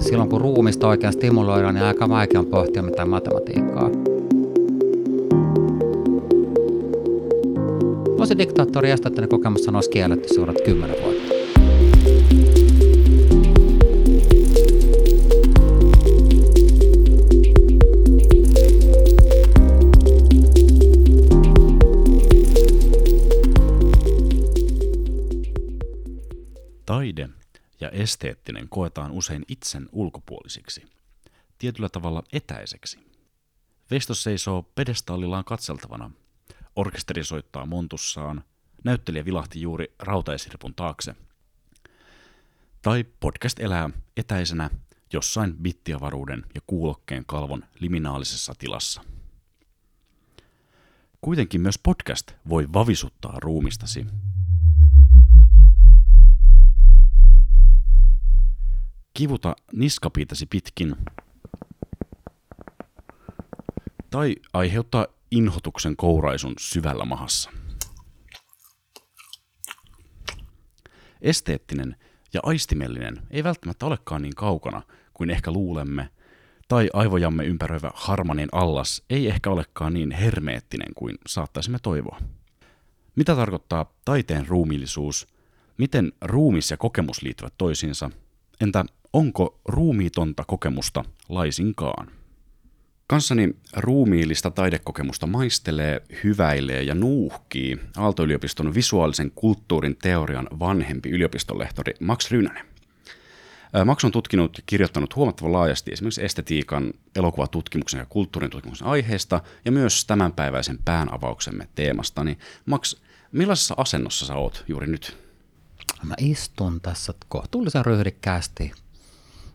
Silloin kun ruumista oikein stimuloidaan, niin aika vaikea on pohtia mitään matematiikkaa. Voisi diktaattori estää, että ne kokemus sanoisi kielletty seuraavat kymmenen vuotta. Esteettinen koetaan usein itsen ulkopuolisiksi, tietyllä tavalla etäiseksi. Veistos seisoo pedestaalillaan katseltavana. Orkesteri soittaa montussaan, näyttelijä vilahti juuri rautaisirpun taakse. Tai podcast elää etäisenä jossain bittiavaruuden ja kuulokkeen kalvon liminaalisessa tilassa. Kuitenkin myös podcast voi vavisuttaa ruumistasi kivuta niskapiitasi pitkin tai aiheuttaa inhotuksen kouraisun syvällä mahassa. Esteettinen ja aistimellinen ei välttämättä olekaan niin kaukana kuin ehkä luulemme, tai aivojamme ympäröivä harmonin allas ei ehkä olekaan niin hermeettinen kuin saattaisimme toivoa. Mitä tarkoittaa taiteen ruumiillisuus? Miten ruumis ja kokemus liittyvät toisiinsa? Entä onko ruumiitonta kokemusta laisinkaan? Kanssani ruumiillista taidekokemusta maistelee, hyväilee ja nuuhkii Aalto-yliopiston visuaalisen kulttuurin teorian vanhempi yliopistolehtori Max Rynänen. Max on tutkinut ja kirjoittanut huomattavan laajasti esimerkiksi estetiikan, elokuvatutkimuksen ja kulttuurin tutkimuksen aiheesta ja myös tämänpäiväisen päänavauksemme teemasta. Niin Max, millaisessa asennossa sä oot juuri nyt? Mä istun tässä kohtuullisen ryhdikkäästi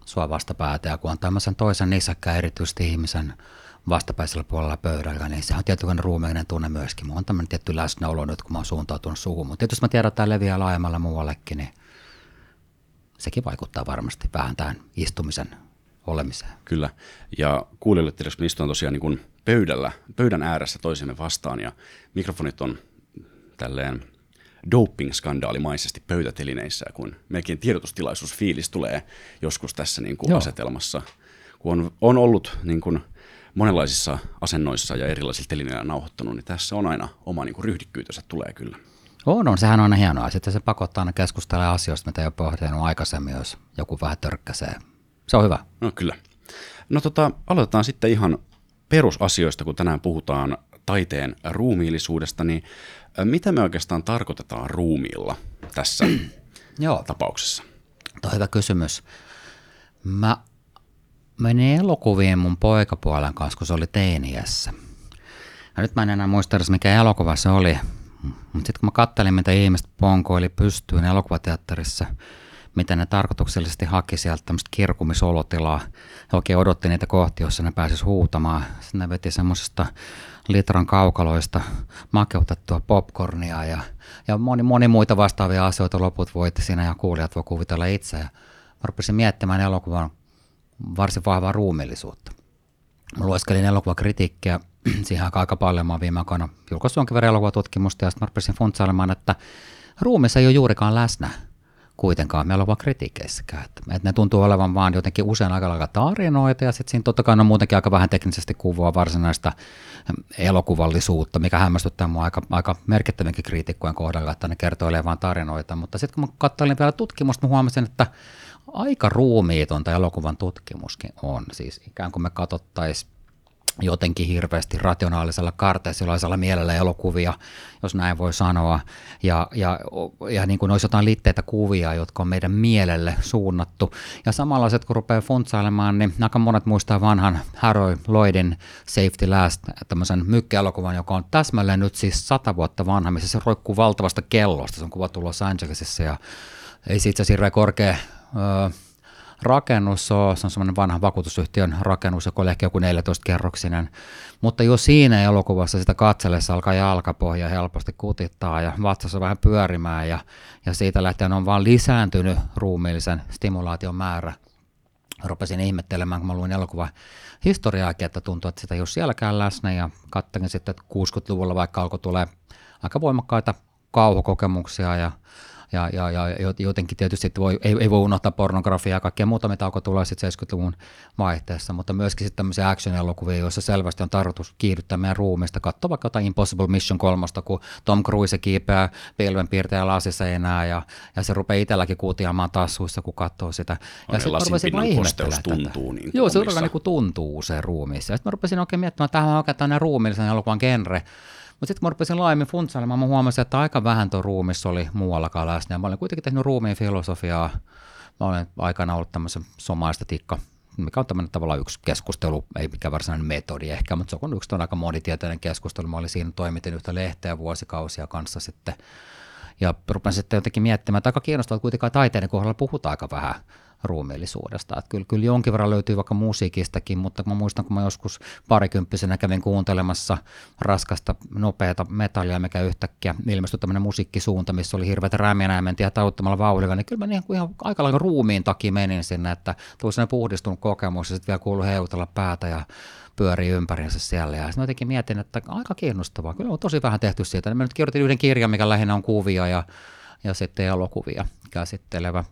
sua vastapäätä, ja kun on tämmöisen toisen nisäkkään erityisesti ihmisen vastapäisellä puolella pöydällä, niin se on tietynlainen ruumiillinen tunne myöskin. Mulla on tämmöinen tietty läsnäolo nyt, kun mä oon suuntautunut suuhun. Mutta tietysti mä tiedän, että tämä leviää laajemmalla muuallekin, niin sekin vaikuttaa varmasti vähän tähän istumisen olemiseen. Kyllä, ja kuulijoille tietysti me istutaan tosiaan niin kuin pöydällä, pöydän ääressä toisemme vastaan, ja mikrofonit on tälleen doping-skandaalimaisesti pöytätelineissä, kun melkein tiedotustilaisuusfiilis tulee joskus tässä niin kuin asetelmassa. Kun on, on ollut niin kuin monenlaisissa asennoissa ja erilaisilla telineillä nauhoittanut, niin tässä on aina oma niin kuin ryhdikkyytensä tulee kyllä. On, on. Sehän on aina hienoa. Sitten se pakottaa aina keskustella asioista, mitä ei ole pohtinut aikaisemmin, jos joku vähän törkkäsee. Se on hyvä. No kyllä. No tota, aloitetaan sitten ihan perusasioista, kun tänään puhutaan taiteen ruumiillisuudesta, niin mitä me oikeastaan tarkoitetaan ruumiilla tässä Joo. tapauksessa? Tuo on hyvä kysymys. Mä menin elokuviin mun poikapuolen kanssa, kun se oli teiniässä. Ja nyt mä en enää muista edes, mikä elokuva se oli. Mutta sitten kun mä kattelin, mitä ihmiset ponkoili pystyyn elokuvateatterissa, miten ne tarkoituksellisesti haki sieltä tämmöistä kirkumisolotilaa. He oikein odotti niitä kohti, joissa ne pääsis huutamaan. Sitten ne veti semmoisesta litran kaukaloista makeutettua popcornia ja, ja moni, moni muita vastaavia asioita loput voitte siinä ja kuulijat voi kuvitella itse. Ja mä rupesin miettimään elokuvan varsin vahvaa ruumillisuutta. Mä lueskelin elokuvakritiikkiä siihen aika paljon. Mä oon viime aikoina julkaissut jonkin verran elokuvatutkimusta ja sitten mä rupesin funtsailemaan, että ruumissa ei ole juurikaan läsnä kuitenkaan meillä on kritiikeissäkään. Että, että ne tuntuu olevan vaan jotenkin usein aika lailla tarinoita ja sitten siinä totta kai on muutenkin aika vähän teknisesti kuvaa varsinaista elokuvallisuutta, mikä hämmästyttää mua aika, aika merkittävinkin kriitikkojen kohdalla, että ne kertoilee vain tarinoita. Mutta sitten kun mä katsoin vielä tutkimusta, mä huomasin, että aika ruumiitonta elokuvan tutkimuskin on. Siis ikään kuin me katsottaisiin jotenkin hirveästi rationaalisella karteesilaisella mielellä elokuvia, jos näin voi sanoa. Ja, ja, ja niin kuin olisi jotain liitteitä kuvia, jotka on meidän mielelle suunnattu. Ja samanlaiset, kun rupeaa funtsailemaan, niin aika monet muistaa vanhan Harold Lloydin Safety Last, tämmöisen mykkäelokuvan, joka on täsmälleen nyt siis sata vuotta vanha, missä se roikkuu valtavasta kellosta. Se on kuvattu Los Angelesissa ja ei se hirveän korkea... Öö, rakennus on, se on semmoinen vanha vakuutusyhtiön rakennus, joka oli ehkä joku 14-kerroksinen, mutta jo siinä elokuvassa sitä katsellessa alkaa jalkapohja helposti kutittaa ja vatsassa vähän pyörimään ja, ja siitä lähtien on vaan lisääntynyt ruumiillisen stimulaation määrä. Rupesin ihmettelemään, kun mä luin elokuva historiaakin, että tuntuu, että sitä ei ole sielläkään läsnä ja kattelin sitten, että 60-luvulla vaikka alkoi tulee aika voimakkaita kauhukokemuksia ja ja, ja, ja jotenkin tietysti voi, ei, ei voi unohtaa pornografiaa ja kaikkea muuta, mitä alkoi tulla sitten 70-luvun vaihteessa, mutta myöskin sitten tämmöisiä action-elokuvia, joissa selvästi on tarkoitus kiihdyttää meidän ruumista. Katso vaikka jotain Impossible Mission 3, kun Tom Cruise kiipeää pilvenpiirtäjä lasiseinää ja, ja se rupeaa itselläkin kuutiamaan tassuissa, kun katsoo sitä. Ja sitten rupesin vaan ihmettelemään tuntuu niin Joo, se niin kuin tuntuu se ruumiissa. Ja sitten mä rupesin oikein miettimään, että tämä on oikein tämmöinen ruumiillisen elokuvan genre, mutta sitten kun mä rupesin laajemmin funtsailemaan, mä huomasin, että aika vähän tuo ruumissa oli muuallakaan läsnä. Mä olin kuitenkin tehnyt ruumiin filosofiaa. Mä olen aikana ollut tämmöisen somaistetiikka mikä on tämmöinen tavallaan yksi keskustelu, ei mikään varsinainen metodi ehkä, mutta se on yksi on aika monitieteinen keskustelu. Mä olin siinä toimitin yhtä lehteä vuosikausia kanssa sitten. Ja rupesin sitten jotenkin miettimään, että aika kiinnostavaa, että kuitenkaan taiteiden kohdalla puhutaan aika vähän ruumiillisuudesta. Että kyllä, kyllä jonkin verran löytyy vaikka musiikistakin, mutta mä muistan, kun mä joskus parikymppisenä kävin kuuntelemassa raskasta, nopeata metallia, mikä yhtäkkiä ilmestyi tämmöinen musiikkisuunta, missä oli hirveät rämiä ja mentiin tauttamalla vauhdilla, niin kyllä mä niin ihan aika lailla ruumiin takia menin sinne, että tuli sellainen puhdistunut kokemus ja sitten vielä kuului heutella päätä ja pyörii ympärinsä siellä. Ja sitten jotenkin mietin, että aika kiinnostavaa. Kyllä on tosi vähän tehty siitä. Mä nyt kirjoitin yhden kirjan, mikä lähinnä on kuvia ja, ja sitten elokuvia käsittelevä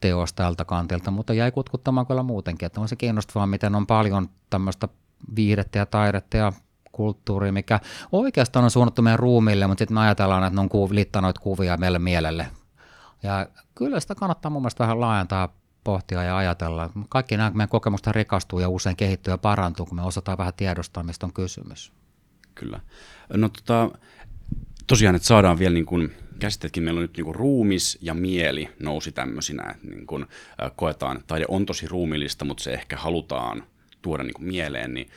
teos tältä kantilta, mutta jäi kutkuttamaan kyllä muutenkin, että on se kiinnostavaa, miten on paljon tämmöistä viihdettä ja taidetta ja kulttuuri, mikä oikeastaan on suunnattu meidän ruumille, mutta sitten me ajatellaan, että ne on kuv- littanoit kuvia meille mielelle. Ja kyllä sitä kannattaa mun mielestä vähän laajentaa, pohtia ja ajatella. Kaikki nämä meidän kokemusta rikastuu ja usein kehittyy ja parantuu, kun me osataan vähän tiedostaa, mistä on kysymys. Kyllä. No tota, tosiaan, että saadaan vielä niin kuin käsitteetkin, meillä on nyt niin kuin ruumis ja mieli nousi tämmöisinä, että niin kuin, koetaan, että taide on tosi ruumillista, mutta se ehkä halutaan tuoda niin kuin mieleen, niin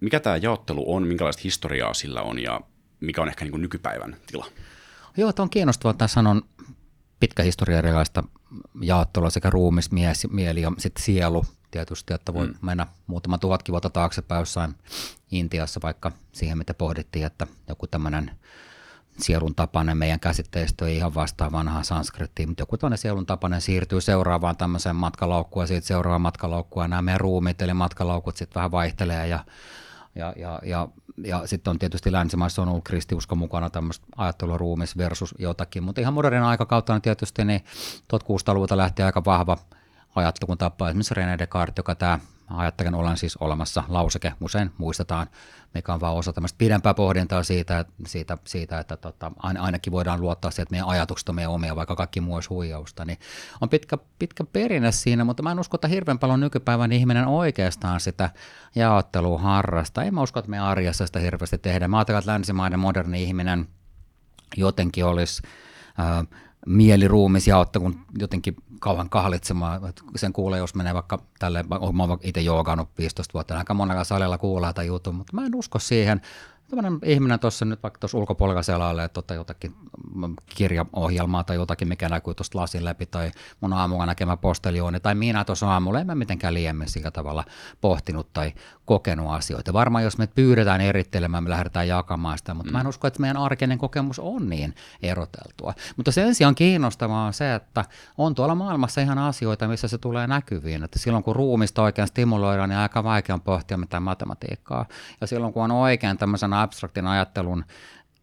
mikä tämä jaottelu on, minkälaista historiaa sillä on? Ja mikä on ehkä niin kuin nykypäivän tila? Joo, tämä on kiinnostavaa. Tässä on pitkä historia erilaista jaottelua sekä ruumis, mies, mieli ja sitten sielu tietysti, että voi mm. mennä muutama tuhatkin vuotta taaksepäin jossain Intiassa vaikka siihen, mitä pohdittiin, että joku tämmöinen sielun tapainen meidän käsitteistö ei ihan vastaa vanhaa sanskrittiin, mutta joku toinen sielun tapainen siirtyy seuraavaan tämmöiseen matkalaukkuun ja siitä seuraavaan matkalaukkuun ja nämä meidän ruumit eli matkalaukut sitten vähän vaihtelee ja, ja, ja, ja, ja sitten on tietysti länsimaissa on ollut kristiusko mukana tämmöistä ajattelua ruumis versus jotakin, mutta ihan modernin aikakautta on tietysti niin 1600-luvulta lähtee aika vahva ajattelun tapa, esimerkiksi René Descartes, joka tämä ajattelen olen siis olemassa lauseke, usein muistetaan, mikä on vaan osa tämmöistä pidempää pohdintaa siitä, siitä, siitä että tota, ainakin voidaan luottaa siihen, että meidän ajatukset on meidän omia, vaikka kaikki muu olisi huijausta. Niin on pitkä, pitkä perinne siinä, mutta mä en usko, että hirveän paljon nykypäivän ihminen oikeastaan sitä jaottelua harrasta. En mä usko, että me arjessa sitä hirveästi tehdään. Mä ajattelen, että länsimainen moderni ihminen jotenkin olisi... Äh, mieliruumis jaotta, kun jotenkin kauan kahlitsemaan. Sen kuulee, jos menee vaikka tälle, mä oon itse joogannut 15 vuotta, aika monella salilla kuulee tai jutun, mutta mä en usko siihen tämmöinen ihminen tuossa nyt vaikka tuossa ulkopuolella selailee tota jotakin kirjaohjelmaa tai jotakin, mikä näkyy tuosta lasin läpi tai mun aamulla näkemä posteljooni tai minä tuossa aamulla, en mä mitenkään liiemmin sillä tavalla pohtinut tai kokenut asioita. Varmaan jos me pyydetään erittelemään, me lähdetään jakamaan sitä, mutta mm. mä en mm. usko, että meidän arkinen kokemus on niin eroteltua. Mutta sen sijaan kiinnostavaa on se, että on tuolla maailmassa ihan asioita, missä se tulee näkyviin. Että silloin kun ruumista oikein stimuloidaan, niin aika vaikea on pohtia mitään matematiikkaa. Ja silloin kun on oikein tämmöisen abstraktin ajattelun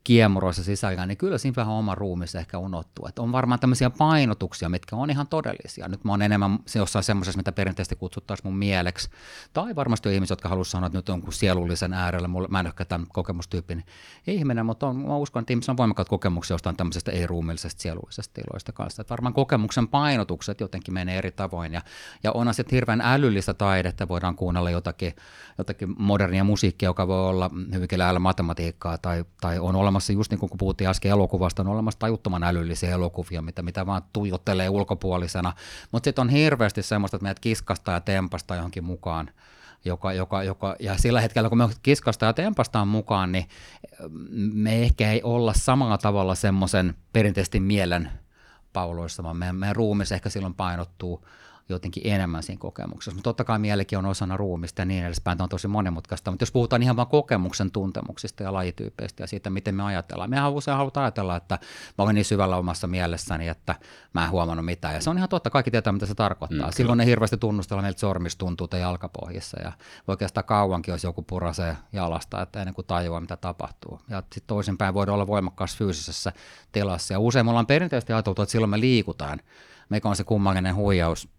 kiemuroissa sisällä, niin kyllä siinä vähän oma ruumissa ehkä unohtuu. Että on varmaan tämmöisiä painotuksia, mitkä on ihan todellisia. Nyt mä oon enemmän jossain semmoisessa, mitä perinteisesti kutsuttaisiin mun mieleksi. Tai varmasti on ihmisiä, jotka haluaisivat sanoa, että nyt on sielullisen äärellä. Mulla, mä en ole tämän kokemustyyppin ihminen, mutta on, mä uskon, että ihmisillä on voimakkaat kokemuksia jostain tämmöisestä ei-ruumillisesta sielullisesta tiloista kanssa. Että varmaan kokemuksen painotukset jotenkin menee eri tavoin. Ja, ja onhan sitten hirveän älyllistä taidetta, voidaan kuunnella jotakin, jotakin modernia musiikkia, joka voi olla hyvinkin lähellä matematiikkaa tai, tai on olemassa olemassa, just niin kuin puhuttiin äsken elokuvasta, on olemassa tajuttoman älyllisiä elokuvia, mitä, mitä vaan tuijottelee ulkopuolisena, mutta sitten on hirveästi semmoista, että meidät kiskasta ja tempasta johonkin mukaan, joka, joka, joka, ja sillä hetkellä, kun me kiskasta ja tempastaan mukaan, niin me ehkä ei olla samalla tavalla semmoisen perinteisesti mielen pauloissa, vaan meidän, meidän ruumis ehkä silloin painottuu jotenkin enemmän siinä kokemuksessa. Mutta totta kai mielikin on osana ruumista ja niin edespäin, tämä on tosi monimutkaista. Mutta jos puhutaan ihan vain kokemuksen tuntemuksista ja lajityypeistä ja siitä, miten me ajatellaan. Mehän usein halutaan ajatella, että mä olen niin syvällä omassa mielessäni, että mä en huomannut mitään. Ja se on ihan totta, kaikki tietää, mitä se tarkoittaa. Mm, Silloin ne hirveästi tunnustella meiltä sormista tuntuu tai jalkapohjissa. Ja oikeastaan kauankin, jos joku purasee jalasta, että ennen kuin tajuaa, mitä tapahtuu. Ja sitten toisinpäin voidaan olla voimakkaassa fyysisessä tilassa. Ja usein me ollaan perinteisesti ajateltu, että silloin me liikutaan. Mikä on se kummallinen huijaus,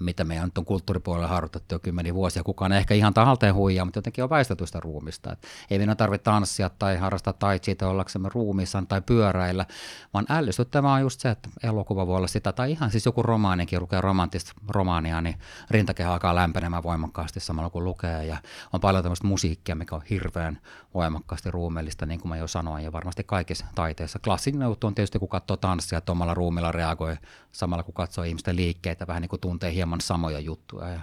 mitä meidän nyt on kulttuuripuolella harjoitettu jo kymmeniä vuosia. Kukaan ei ehkä ihan tahalteen huijaa, mutta jotenkin on väistetystä ruumista. Et ei meidän tarvitse tanssia tai harrastaa tai siitä ollaksemme ruumissaan tai pyöräillä, vaan ällistyttävää on just se, että elokuva voi olla sitä, tai ihan siis joku romaanikin, lukee romanttista romaania, niin rintakehä alkaa lämpenemään voimakkaasti samalla kun lukee, ja on paljon tämmöistä musiikkia, mikä on hirveän voimakkaasti ruumiillista, niin kuin mä jo sanoin, ja varmasti kaikissa taiteissa. Klassinen juttu on tietysti, kun katsoo tanssia, että omalla ruumilla reagoi samalla kun katsoo ihmisten liikkeitä, vähän niin kuin tuntee samoja juttuja. Ja,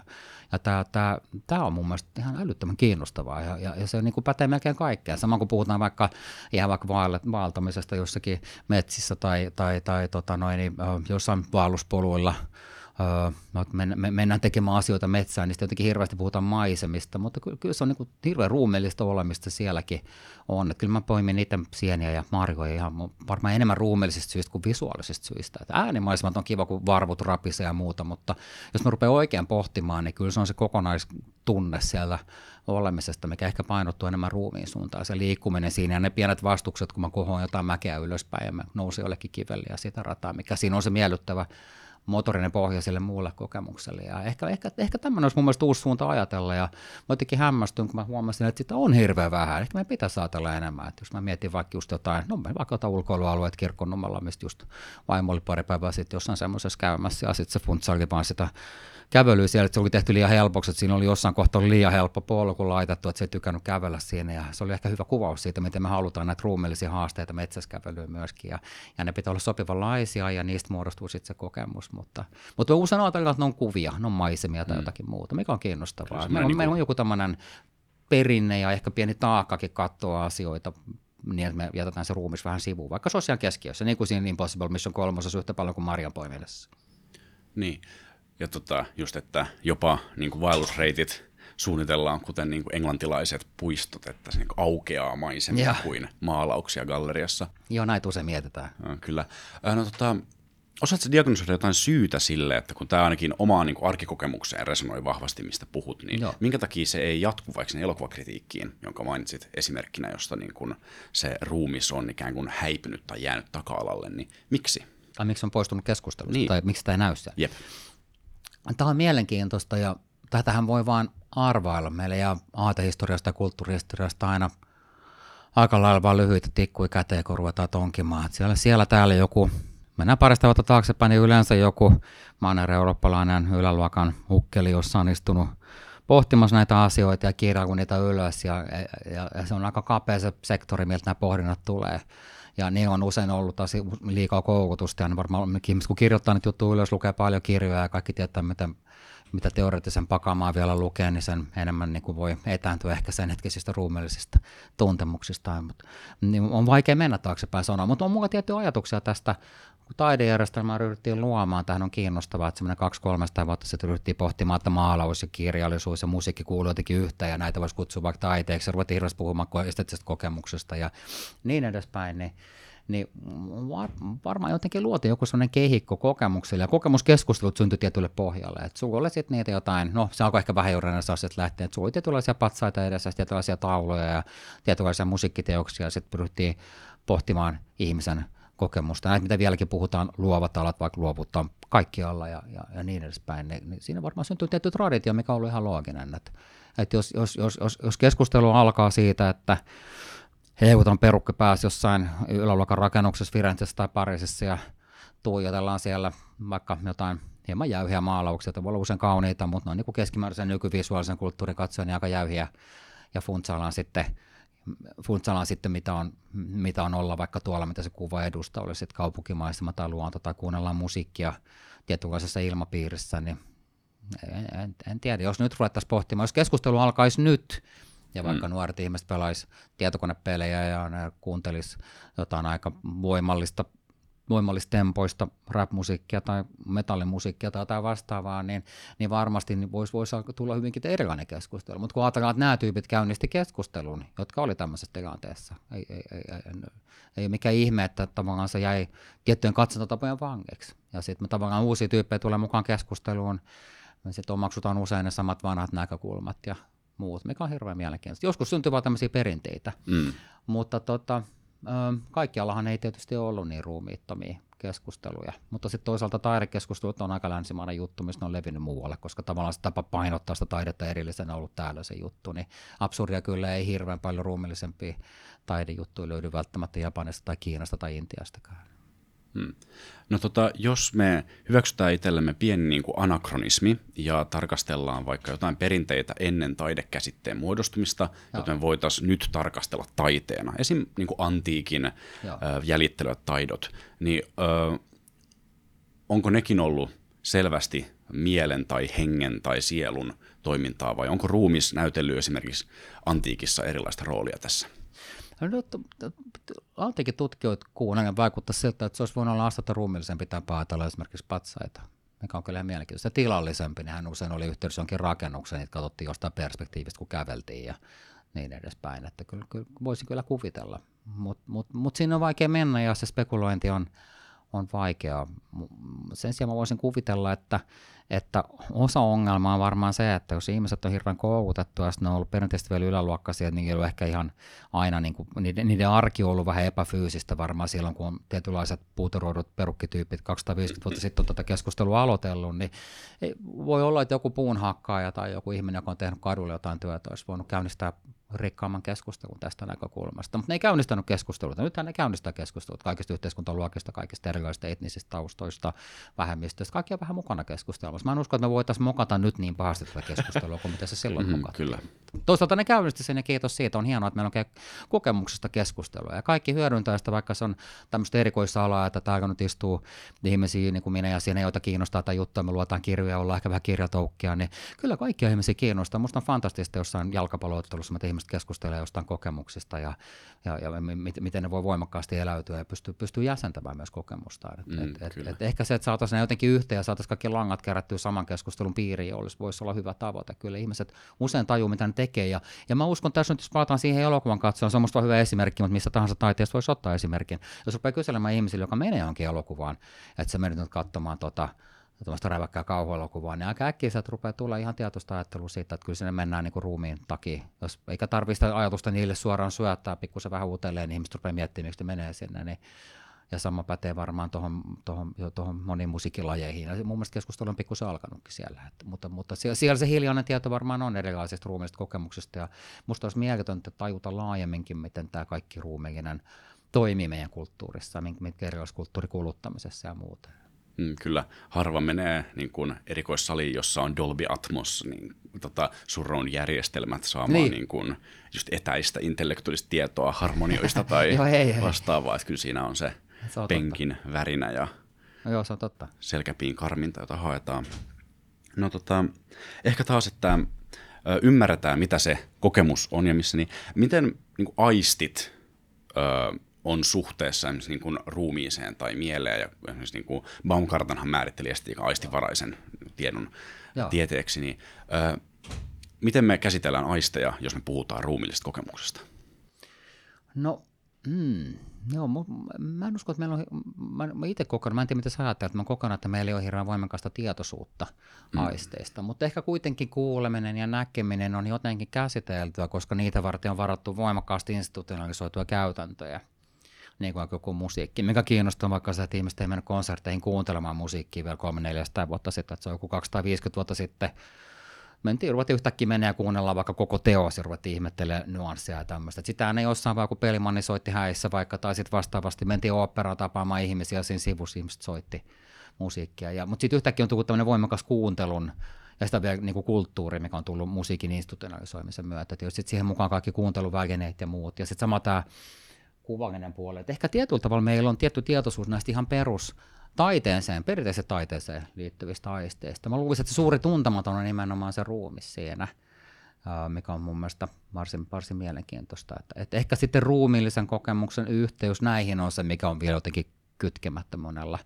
ja tämä, tämä, tämä on mun mielestä ihan älyttömän kiinnostavaa ja, ja, ja se niin kuin pätee melkein kaikkeen. Sama kun puhutaan vaikka ihan vaikka vaeltamisesta jossakin metsissä tai, tai, tai tota noin, jossain vaelluspoluilla – öö, me, mennään tekemään asioita metsään, niin sitten jotenkin hirveästi puhutaan maisemista, mutta kyllä, se on niin hirveän ruumiillista olemista sielläkin on. Että kyllä mä poimin niitä sieniä ja marjoja ihan varmaan enemmän ruumiillisista syistä kuin visuaalisista syistä. Että äänimaisemat on kiva, kun varvut rapisee ja muuta, mutta jos mä rupean oikein pohtimaan, niin kyllä se on se kokonaistunne siellä olemisesta, mikä ehkä painottuu enemmän ruumiin suuntaan. Se liikkuminen siinä ja ne pienet vastukset, kun mä kohoan jotain mäkeä ylöspäin ja mä nousin jollekin kivelle ja sitä rataa, mikä siinä on se miellyttävä motorinen pohja sille muulle kokemukselle. Ja ehkä, ehkä, ehkä tämmöinen olisi mun mielestä uusi suunta ajatella. Ja mä jotenkin hämmästyin, kun mä huomasin, että sitä on hirveän vähän. Ehkä me pitäisi ajatella enemmän. Että jos mä mietin vaikka just jotain, no vaikka jotain ulkoilualueet kirkkonumella, mistä just vaimo oli pari päivää sitten jossain semmoisessa käymässä, ja sitten se funtsaili vaan sitä kävelyä siellä, että se oli tehty liian helpoksi, että siinä oli jossain kohtaa liian helppo polku laitettu, että se ei tykännyt kävellä siinä ja se oli ehkä hyvä kuvaus siitä, miten me halutaan näitä ruumiillisia haasteita metsäskävelyä myöskin ja, ja ne pitää olla sopivanlaisia ja niistä muodostuu sitten se kokemus, mutta, mutta me usein ajatellaan, että ne on kuvia, ne on maisemia tai mm. jotakin muuta, mikä on kiinnostavaa. Meillä on, niin meillä on joku tämmöinen perinne ja ehkä pieni taakkakin katsoa asioita niin, että me jätetään se ruumis vähän sivuun, vaikka se on siellä keskiössä, niin kuin siinä Impossible Mission kolmosessa yhtä paljon kuin Marian poiminnassa. Niin, ja tota, just, että jopa niin kuin vaellusreitit suunnitellaan kuten niin kuin englantilaiset puistot, että se niin kuin aukeaa maisemmin ja. kuin maalauksia galleriassa. Joo, näitä usein mietitään. Ja, kyllä. No, tota, osaatko diagnosoida jotain syytä sille, että kun tämä ainakin omaan niin kuin arkikokemukseen resonoi vahvasti, mistä puhut, niin Joo. minkä takia se ei jatku vaikka elokuvakritiikkiin, jonka mainitsit esimerkkinä, josta niin kuin se ruumis on ikään kuin häipynyt tai jäänyt taka-alalle, niin miksi? Tai miksi on poistunut keskustelusta, niin. tai miksi sitä ei näy siellä? Jep. Tämä on mielenkiintoista ja tätähän voi vaan arvailla. Meillä ja aatehistoriasta ja kulttuurihistoriasta aina aika lailla vaan lyhyitä tikkuja käteen, kun ruvetaan tonkimaan. siellä, siellä täällä joku, mennään parista vuotta taaksepäin, niin yleensä joku manner-eurooppalainen yläluokan ukkeli, jossa on istunut pohtimassa näitä asioita ja kirjaa niitä ylös. Ja, ja, ja, se on aika kapea se sektori, miltä nämä pohdinnat tulee ja niin on usein ollut taas liikaa koukutusta, ja varmaan ihmiset, kun kirjoittaa niitä juttuja ylös, lukee paljon kirjoja, ja kaikki tietää, mitä, mitä teoreettisen pakamaa vielä lukee, niin sen enemmän niin kuin voi etääntyä ehkä sen hetkisistä ruumiillisista tuntemuksista. Mutta, niin on vaikea mennä taaksepäin sanoa, mutta on mulla tiettyjä ajatuksia tästä kun taidejärjestelmää ryhdyttiin luomaan, tähän on kiinnostavaa, että semmoinen kaksi 300 vuotta sitten ryhdyttiin pohtimaan, että maalaus ja kirjallisuus ja musiikki kuuluu jotenkin yhteen ja näitä voisi kutsua vaikka taiteeksi, ruvettiin hirveästi puhumaan esteettisestä kokemuksesta ja niin edespäin, niin niin var, varmaan jotenkin luotiin joku sellainen kehikko kokemukselle, ja kokemuskeskustelut syntyi tietylle pohjalle. Että sulla oli sitten niitä jotain, no se alkoi ehkä vähän juuri lähteä, että sulla oli tietynlaisia patsaita edessä, tietynlaisia tauluja ja tietynlaisia musiikkiteoksia, ja sitten pyrittiin pohtimaan ihmisen kokemusta. Näitä, mitä vieläkin puhutaan, luovat alat, vaikka luovuttaa kaikkialla ja, ja, ja niin edespäin, niin, niin siinä varmaan syntyy tietty traditio, mikä on ollut ihan looginen. Että, että jos, jos, jos, jos, jos keskustelu alkaa siitä, että heivutan perukki pääsi jossain yläluokan rakennuksessa Firenzessä tai Pariisissa ja tuijotellaan siellä vaikka jotain hieman jäyhiä maalauksia, että voi olla usein kauniita, mutta ne on niin keskimääräisen nykyvisuaalisen kulttuurin katsoen niin aika jäyhiä ja funtsaillaan sitten funtsaillaan sitten, mitä on, mitä on olla vaikka tuolla, mitä se kuva edustaa, olisi sitten kaupunkimaisema tai luonto, tai kuunnellaan musiikkia tietynlaisessa ilmapiirissä, niin en, en, en tiedä, jos nyt ruvettaisiin pohtimaan, jos keskustelu alkaisi nyt, ja vaikka mm. nuoret ihmiset pelaisi tietokonepelejä ja ne kuuntelisi jotain aika voimallista voimallistempoista rap-musiikkia tai metallimusiikkia tai jotain vastaavaa, niin, niin varmasti niin voisi, voisi tulla hyvinkin erilainen keskustelu. Mutta kun ajatellaan, että nämä tyypit käynnisti keskustelun, jotka oli tämmöisessä tilanteessa, ei, ei, ei, ei, ei, ei ole mikään ihme, että tavallaan se jäi tiettyjen katsantotapojen vangeksi. Ja sitten me tavallaan uusia tyyppejä tulee mukaan keskusteluun, me sitten omaksutaan usein ne samat vanhat näkökulmat ja muut, mikä on hirveän mielenkiintoista. Joskus syntyy vaan tämmöisiä perinteitä, mm. mutta tota, kaikkiallahan ei tietysti ollut niin ruumiittomia keskusteluja, mutta sitten toisaalta taidekeskustelut on aika länsimainen juttu, missä ne on levinnyt muualle, koska tavallaan se tapa painottaa sitä taidetta erillisenä on ollut täällä se juttu, niin absurdia kyllä ei hirveän paljon ruumillisempia taidejuttuja löydy välttämättä Japanista tai Kiinasta tai Intiastakaan. Hmm. No tota, jos me hyväksytään itsellemme pieni niin kuin anakronismi ja tarkastellaan vaikka jotain perinteitä ennen taidekäsitteen muodostumista, Joo. joten voitaisiin nyt tarkastella taiteena, esim. Niin kuin antiikin Joo. taidot, niin ö, onko nekin ollut selvästi mielen tai hengen tai sielun toimintaa vai onko ruumis näytellyt esimerkiksi antiikissa erilaista roolia tässä? Antiikin tutkijoita kuunnellen vaikuttaa siltä, että se olisi voinut olla astetta ruumillisempi tapa ajatella esimerkiksi patsaita, mikä on kyllä ihan mielenkiintoista. tilallisempi, niin hän usein oli yhteydessä jonkin rakennukseen, että katsottiin jostain perspektiivistä, kun käveltiin ja niin edespäin. Että kyllä, kyllä voisi kyllä kuvitella, mutta mut, mut siinä on vaikea mennä ja se spekulointi on, on vaikeaa. Sen sijaan mä voisin kuvitella, että, että osa ongelmaa on varmaan se, että jos ihmiset on hirveän koulutettu ja ne on ollut perinteisesti vielä yläluokkaisia, niin niillä on ehkä ihan aina, niin kuin, niiden, niiden arki on ollut vähän epäfyysistä varmaan silloin, kun on tietynlaiset puuteroidut perukkityypit 250 vuotta sitten on tätä keskustelua aloitellut, niin ei, voi olla, että joku puunhakkaaja tai joku ihminen, joka on tehnyt kadulle jotain työtä, olisi voinut käynnistää rikkaamman keskustelun tästä näkökulmasta. Mutta ne ei käynnistänyt keskustelua. Nythän ne käynnistää keskustelut kaikista yhteiskuntaluokista, kaikista erilaisista etnisistä taustoista, vähemmistöistä. Kaikki on vähän mukana keskustelussa. Mä en usko, että me voitaisiin mokata nyt niin pahasti tätä keskustelua kuin mitä se silloin mm, mokattiin. Kyllä. Toisaalta ne käynnisti sen ja kiitos siitä. On hienoa, että meillä on kokemuksesta keskustelua. Ja kaikki hyödyntää sitä, vaikka se on tämmöistä erikoisalaa, että täällä nyt istuu ihmisiä, niin kuin minä ja siinä, joita kiinnostaa tai juttuja, me luotaan kirjoja, ollaan ehkä vähän kirjatoukkia, niin kyllä kaikkia ihmisiä kiinnostaa. Musta on fantastista jossain jalkapalloottelussa, että ihmiset keskustelemaan jostain kokemuksista ja, ja, ja miten ne voi voimakkaasti eläytyä ja pystyy, pystyy jäsentämään myös kokemusta. Et, mm, et, et, et ehkä se, että saataisiin jotenkin yhteen ja saataisiin kaikki langat kerättyä saman keskustelun piiriin, olisi, voisi olla hyvä tavoite. Kyllä ihmiset usein tajuu, mitä ne tekee. Ja, ja mä uskon, tässä nyt, jos palataan siihen elokuvan katsomaan, se on musta hyvä esimerkki, mutta missä tahansa taiteesta voisi ottaa esimerkin. Jos rupeaa kyselemään ihmisille, joka menee johonkin elokuvaan, että se menee nyt katsomaan tota, tuommoista räväkkää kauhuelokuvaa, niin aika äkkiä sieltä rupeaa tulla ihan tietoista ajattelua siitä, että kyllä sinne mennään niin kuin ruumiin takia. Jos, eikä tarvitse sitä ajatusta niille suoraan syöttää, pikkusen vähän uutelleen, niin ihmiset rupeaa miettimään, miksi ne menee sinne. Niin, ja sama pätee varmaan tuohon, tuohon, tuohon moniin musiikkilajeihin. Ja mun mielestä keskustelu on pikkusen alkanutkin siellä. Että, mutta, mutta siellä se hiljainen tieto varmaan on erilaisista ruumiista kokemuksista. Ja musta olisi mieletöntä tajuta laajemminkin, miten tämä kaikki ruumiinen toimii meidän kulttuurissa, mitkä erilaiskulttuurikuluttamisessa ja muuta. Mm, kyllä, harva menee niin kuin erikoissaliin, jossa on Dolby Atmos, niin tota, surround järjestelmät saamaan niin. Niin kuin, just etäistä intellektuaalista tietoa harmonioista tai Joo, hei, hei. vastaavaa. Että kyllä siinä on se, penkin totta. värinä ja no joo, se on totta. selkäpiin karminta, jota haetaan. No tota, ehkä taas, että ymmärretään, mitä se kokemus on ja missä, niin miten niin kuin aistit ö, on suhteessa esimerkiksi niin kuin ruumiiseen tai mieleen. Ja esimerkiksi niin kuin Baumgartenhan määritteli aistivaraisen tiedon Joo. tieteeksi. Niin, ö, miten me käsitellään aisteja, jos me puhutaan ruumiillisesta kokemuksesta? No, mm, joo, mä en usko, että meillä on, mä, mä itse kokonaan, mä en tiedä mitä sä ajattelet, mä kokonaan, että meillä ei ole hirveän voimakasta tietoisuutta mm. aisteista, mutta ehkä kuitenkin kuuleminen ja näkeminen on jotenkin käsiteltyä, koska niitä varten on varattu voimakkaasti institutionalisoitua käytäntöjä niin kuin joku musiikki, mikä kiinnostaa vaikka se, että ihmiset ei mennyt konserteihin kuuntelemaan musiikkia vielä 300 vuotta sitten, että se on joku 250 vuotta sitten mentiin, ruvettiin yhtäkkiä mennä ja kuunnellaan vaikka koko teos ja ruvettiin ihmettelemään nuanssia ja tämmöistä. Sitä ei jossain vaan, kun pelimanni soitti häissä vaikka, tai sitten vastaavasti mentiin oopperaan tapaamaan ihmisiä, siinä sivussa ihmiset soitti musiikkia. Ja, mutta sitten yhtäkkiä on tullut tämmöinen voimakas kuuntelun ja sitä vielä niin kuin kulttuuri, mikä on tullut musiikin institutionalisoimisen myötä. Sitten siihen mukaan kaikki kuunteluvälineet ja muut. Ja sitten sama tämä kuvallinen puoli. Et ehkä tietyllä tavalla meillä on tietty tietoisuus näistä ihan perus taiteeseen, perinteiseen taiteeseen liittyvistä aisteista. Mä luulisin, että se suuri tuntematon on nimenomaan se ruumis siinä, mikä on mun mielestä varsin, varsin mielenkiintoista. Että, että ehkä sitten ruumiillisen kokemuksen yhteys näihin on se, mikä on vielä jotenkin kytkemättä monella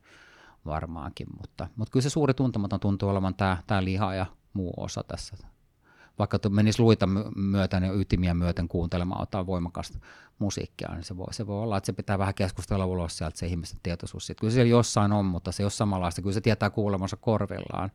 varmaankin, mutta, mutta kyllä se suuri tuntematon tuntuu olevan tämä, tämä liha ja muu osa tässä vaikka menisi luita myöten ja ytimiä myöten kuuntelemaan jotain voimakasta musiikkia, niin se voi, se voi olla, että se pitää vähän keskustella ulos sieltä se ihmisten tietoisuus. Sitten kyllä siellä jossain on, mutta se ei ole samanlaista. Kyllä se tietää kuulemansa korvillaan.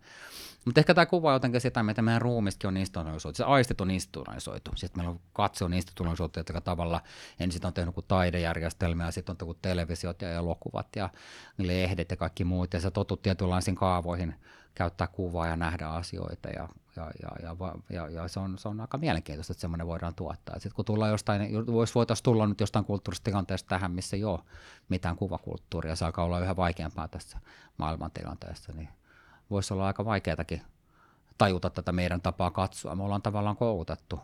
Mutta ehkä tämä kuva jotenkin sitä, mitä meidän ruumistakin on institutionalisoitu. Se aistit on institutionalisoitu. Sitten meillä on katse on institutionalisoitu, että tavalla ensin on tehnyt kuin taidejärjestelmiä, sitten on tehnyt televisiot ja elokuvat ja lehdet ja kaikki muut. Ja sä totut tietynlaisiin kaavoihin käyttää kuvaa ja nähdä asioita. Ja, ja, ja, ja, ja, ja se, on, se on aika mielenkiintoista, että semmoinen voidaan tuottaa. Sitten kun tullaan jostain, vois, voitaisiin tulla nyt jostain kulttuurista tilanteesta tähän, missä ei ole mitään kuvakulttuuria, se alkaa olla yhä vaikeampaa tässä maailmantilanteessa, niin voisi olla aika vaikeatakin tajuta tätä meidän tapaa katsoa. Me ollaan tavallaan koulutettu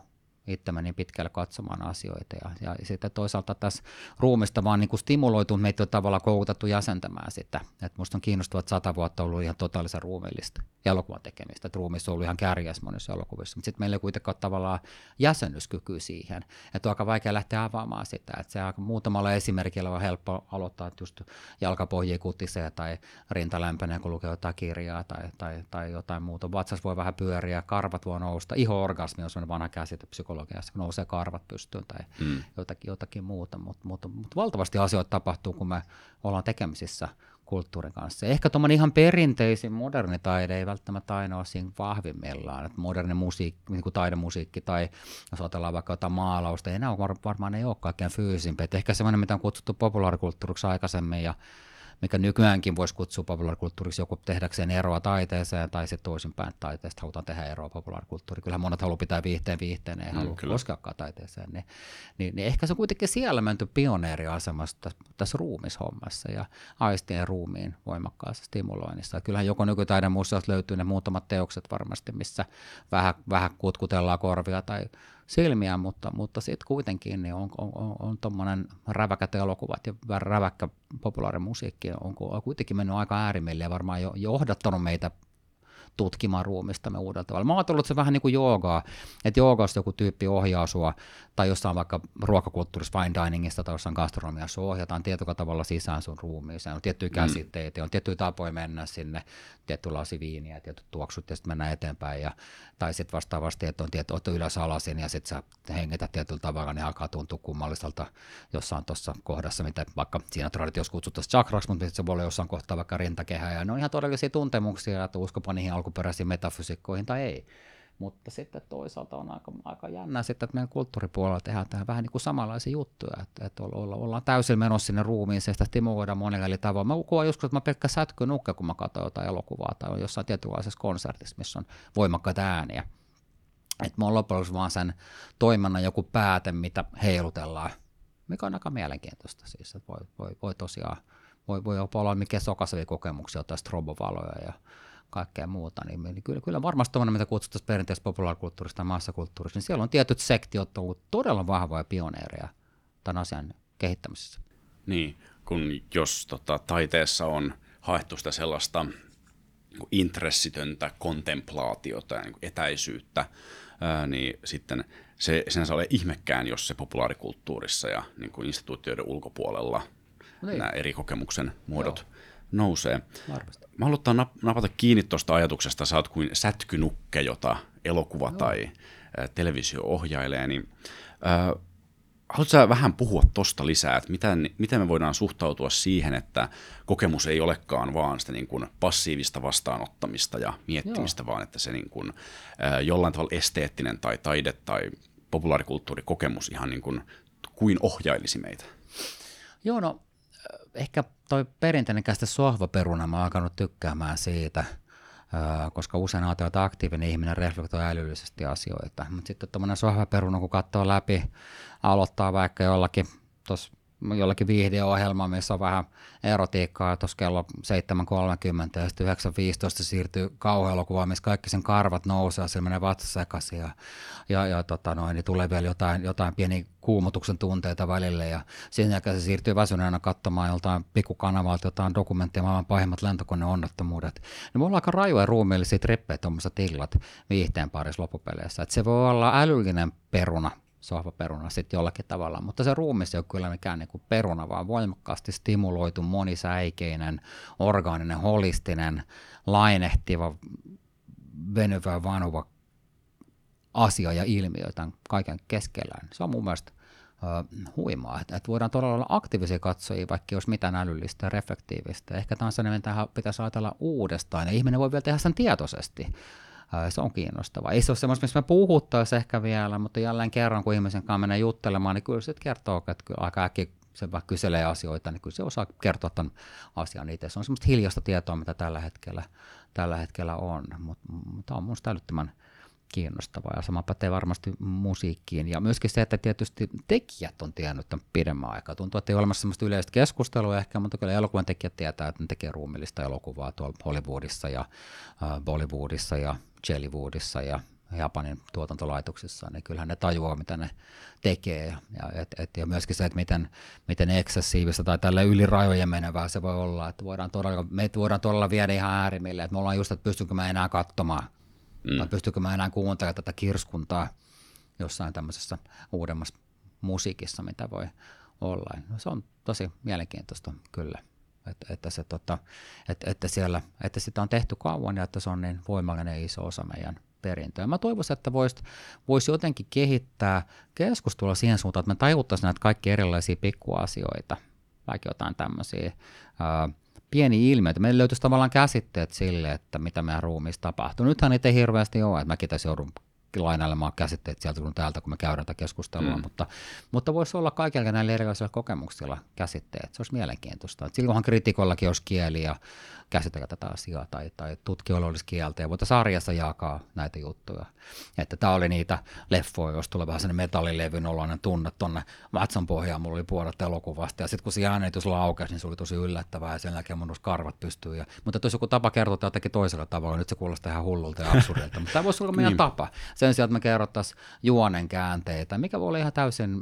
itsemme niin pitkälle katsomaan asioita. Ja, ja sitten toisaalta tässä ruumista vaan niin kuin meitä on tavallaan koulutettu jäsentämään sitä. Et musta on kiinnostavaa, että sata vuotta ollut ihan totaalisen ruumillista elokuvan tekemistä. Että ruumissa on ollut ihan kärjäs monissa elokuvissa, mutta sitten meillä ei kuitenkaan ole tavallaan jäsennyskyky siihen. Että on aika vaikea lähteä avaamaan sitä. Että se aika muutamalla esimerkillä on helppo aloittaa, että just jalkapohjia kutisee tai rinta lämpenee, kun lukee jotain kirjaa tai, tai, tai jotain muuta. Vatsas voi vähän pyöriä, karvat voi nousta. Iho-orgasmi on sellainen vanha käsite psykologiassa, kun nousee karvat pystyyn tai mm. jotakin, jotakin muuta. Mutta mut, mut valtavasti asioita tapahtuu, kun me ollaan tekemisissä kulttuurin kanssa. Ehkä tuommoinen ihan perinteisin moderni taide ei välttämättä aina ole siinä vahvimmillaan. Että moderni musiikki, niin kuin taidemusiikki tai jos ajatellaan vaikka jotain maalausta, ei enää varmaan ei ole kaikkein fyysimpiä. ehkä semmoinen, mitä on kutsuttu populaarikulttuuriksi aikaisemmin ja mikä nykyäänkin voisi kutsua populaarikulttuuriksi joku tehdäkseen eroa taiteeseen tai sitten toisinpäin taiteesta halutaan tehdä eroa populaarikulttuuriin. Kyllähän monet haluaa pitää viihteen viihteen, ei mm, halua koskeakaan taiteeseen. Niin, niin, niin, ehkä se on kuitenkin siellä menty pioneeriasemassa tässä, tässä ruumishommassa ja aistien ruumiin voimakkaassa stimuloinnissa. Kyllähän joko nykytaidemuseosta löytyy ne muutamat teokset varmasti, missä vähän, vähän kutkutellaan korvia tai silmiä, mutta, mutta sitten kuitenkin niin on, on, on, on tuommoinen räväkät elokuvat ja räväkkä populaarimusiikki on, on kuitenkin mennyt aika äärimmille ja varmaan jo johdattanut meitä tutkimaan ruumistamme uudella tavalla. Mä oon ajatellut se vähän niin kuin joogaa, että joogasta joku tyyppi ohjaa sua, tai jossain vaikka ruokakulttuurissa, fine diningista tai jossain gastronomiassa ohjataan tietyllä tavalla sisään sun ruumiiseen. On tiettyjä mm. käsitteitä, on tiettyjä tapoja mennä sinne, tietty lasi viiniä, tietyt tuoksut ja sitten mennään eteenpäin. Ja, tai sitten vastaavasti, että on tietty, että ylös alasin ja sitten sä hengetät tietyllä tavalla, niin alkaa tuntua kummalliselta jossain tuossa kohdassa, mitä vaikka siinä traditiossa kutsuttaisiin chakraksi, mutta se voi olla jossain kohtaa vaikka rintakehä. Ja ne on ihan todellisia tuntemuksia, että uskopa niihin alkuperäisiin metafysiikkoihin tai ei. Mutta sitten toisaalta on aika, aika jännä sitten, että meidän kulttuuripuolella tehdään tähän vähän niin kuin samanlaisia juttuja, että, että olla, ollaan täysin menossa sinne ruumiin, sitä stimuloidaan monella eri tavoin. Mä kuvaan joskus, että mä pelkkä sätkynukke, kun mä katson jotain elokuvaa tai on jossain tietynlaisessa konsertissa, missä on voimakkaita ääniä. Että mä oon loppujen vaan sen toiminnan joku pääte, mitä heilutellaan, mikä on aika mielenkiintoista siis, että voi, voi, voi tosiaan, voi, voi jopa olla mikä sokasevia kokemuksia, jotain strobovaloja ja kaikkea muuta, niin, niin kyllä, kyllä varmasti tuommoinen, mitä kutsutaan perinteistä populaarikulttuurista tai massakulttuurista, niin siellä on tietyt sektiot ollut todella vahvoja pioneereja tämän asian kehittämisessä. Niin, kun jos tota, taiteessa on haettu sitä sellaista intressitöntä kontemplaatiota ja niin etäisyyttä, ää, niin sitten se sen ole ihmekään, jos se populaarikulttuurissa ja niin kuin instituutioiden ulkopuolella niin. nämä eri kokemuksen muodot Joo nousee. Varmasti. Mä haluan napata kiinni tuosta ajatuksesta, sä oot kuin sätkynukke, jota elokuva no. tai televisio ohjailee, niin ä, haluatko sä vähän puhua tuosta lisää, että miten, miten me voidaan suhtautua siihen, että kokemus ei olekaan vaan sitä niin kuin passiivista vastaanottamista ja miettimistä, Joo. vaan että se niin kuin, ä, jollain tavalla esteettinen tai taide tai populaarikulttuurikokemus ihan niin kuin, kuin ohjailisi meitä? Joo, no ehkä toi perinteinen käsite sohvaperuna, mä oon alkanut tykkäämään siitä, koska usein ajatellaan, että aktiivinen ihminen reflektoi älyllisesti asioita. Mutta sitten tuommoinen sohvaperuna, kun katsoo läpi, aloittaa vaikka jollakin tuossa jollakin viihdeohjelma, missä on vähän erotiikkaa tuossa kello 7.30 ja sitten 9.15 siirtyy kauhuelokuvaan, missä kaikki sen karvat nousee ja se menee vatsa ja, ja, ja tota noin, niin tulee vielä jotain, jotain pieni kuumotuksen tunteita välille ja sen jälkeen se siirtyy väsyneenä katsomaan joltain pikkukanavalta jotain dokumenttia maailman pahimmat lentokoneonnettomuudet. Niin voi olla aika rajoja ruumiillisia trippejä tuommoiset illat viihteen parissa loppupeleissä. Et se voi olla älyllinen peruna sohvaperuna sitten jollakin tavalla, mutta se ruumis ei ole kyllä mikään niin kuin peruna, vaan voimakkaasti stimuloitu, monisäikeinen, orgaaninen, holistinen, lainehtiva, venyvä, vanuva asia ja ilmiö tämän kaiken keskellä. Se on mun mielestä uh, huimaa, että, että voidaan todella olla aktiivisia katsojia, vaikka jos mitään älyllistä ja reflektiivistä. Ehkä sellainen, mitä pitäisi ajatella uudestaan, ja ihminen voi vielä tehdä sen tietoisesti. Se on kiinnostavaa. Ei se ole semmoista, missä me puhuttaisiin ehkä vielä, mutta jälleen kerran, kun ihmisen kanssa menee juttelemaan, niin kyllä se kertoo, että kyllä aika äkkiä se vaikka kyselee asioita, niin kyllä se osaa kertoa tämän asian itse. Se on semmoista hiljaista tietoa, mitä tällä hetkellä, tällä hetkellä on, mutta mut tämä on minusta älyttömän kiinnostavaa ja sama pätee varmasti musiikkiin. Ja myöskin se, että tietysti tekijät on tiennyt tämän pidemmän aikaa. Tuntuu, että ei ole olemassa sellaista yleistä keskustelua ehkä, mutta kyllä elokuvan tekijät tietää, että ne tekee ruumillista elokuvaa tuolla Hollywoodissa ja äh, Bollywoodissa ja Jellywoodissa ja Japanin tuotantolaitoksissa, niin kyllähän ne tajuaa, mitä ne tekee. Ja, et, et, ja myöskin se, että miten, miten eksessiivistä tai tälle yli rajojen menevää se voi olla, että voidaan todella, meitä voidaan todella viedä ihan äärimmille, että me ollaan just, että pystynkö mä enää katsomaan Mm. Vai pystykö mä enää kuuntelemaan tätä kirskuntaa jossain tämmöisessä uudemmassa musiikissa, mitä voi olla. No, se on tosi mielenkiintoista kyllä, että, että, se, tota, että, että, siellä, että sitä on tehty kauan ja että se on niin voimallinen iso osa meidän perintöä. Mä toivoisin, että voisi vois jotenkin kehittää keskustelua siihen suuntaan, että me tajuttaisiin näitä kaikki erilaisia pikkuasioita, vaikka jotain tämmöisiä pieni ilmiö, että meillä löytyisi tavallaan käsitteet sille, että mitä meidän ruumiissa tapahtuu. Nythän niitä ei hirveästi ole, että mäkin tässä joudun lainailemaan käsitteet sieltä kun täältä, kun me käydään tätä keskustelua, mm. mutta, mutta voisi olla kaikilla näillä erilaisilla kokemuksilla käsitteet. Se olisi mielenkiintoista. Et silloinhan kritikollakin olisi kieli ja käsitellä tätä asiaa, tai, tai tutkijoilla olisi kieltä, ja voitaisiin sarjassa jakaa näitä juttuja. Että tämä oli niitä leffoja, jos tulee vähän sellainen metallilevyn oloinen tunne tuonne vatsan pohjaan, mulla oli puolet elokuvasta, ja sitten kun se äänitys laukesi, niin se oli tosi yllättävää, ja sen jälkeen mun karvat pystyy. Ja, mutta jos joku tapa kertoa jotakin toisella tavalla, nyt se kuulostaa ihan hullulta ja absurdilta, mutta tämä voisi olla meidän niin. tapa. Sen sijaan, että me kerrottaisiin juonen käänteitä, mikä voi olla ihan täysin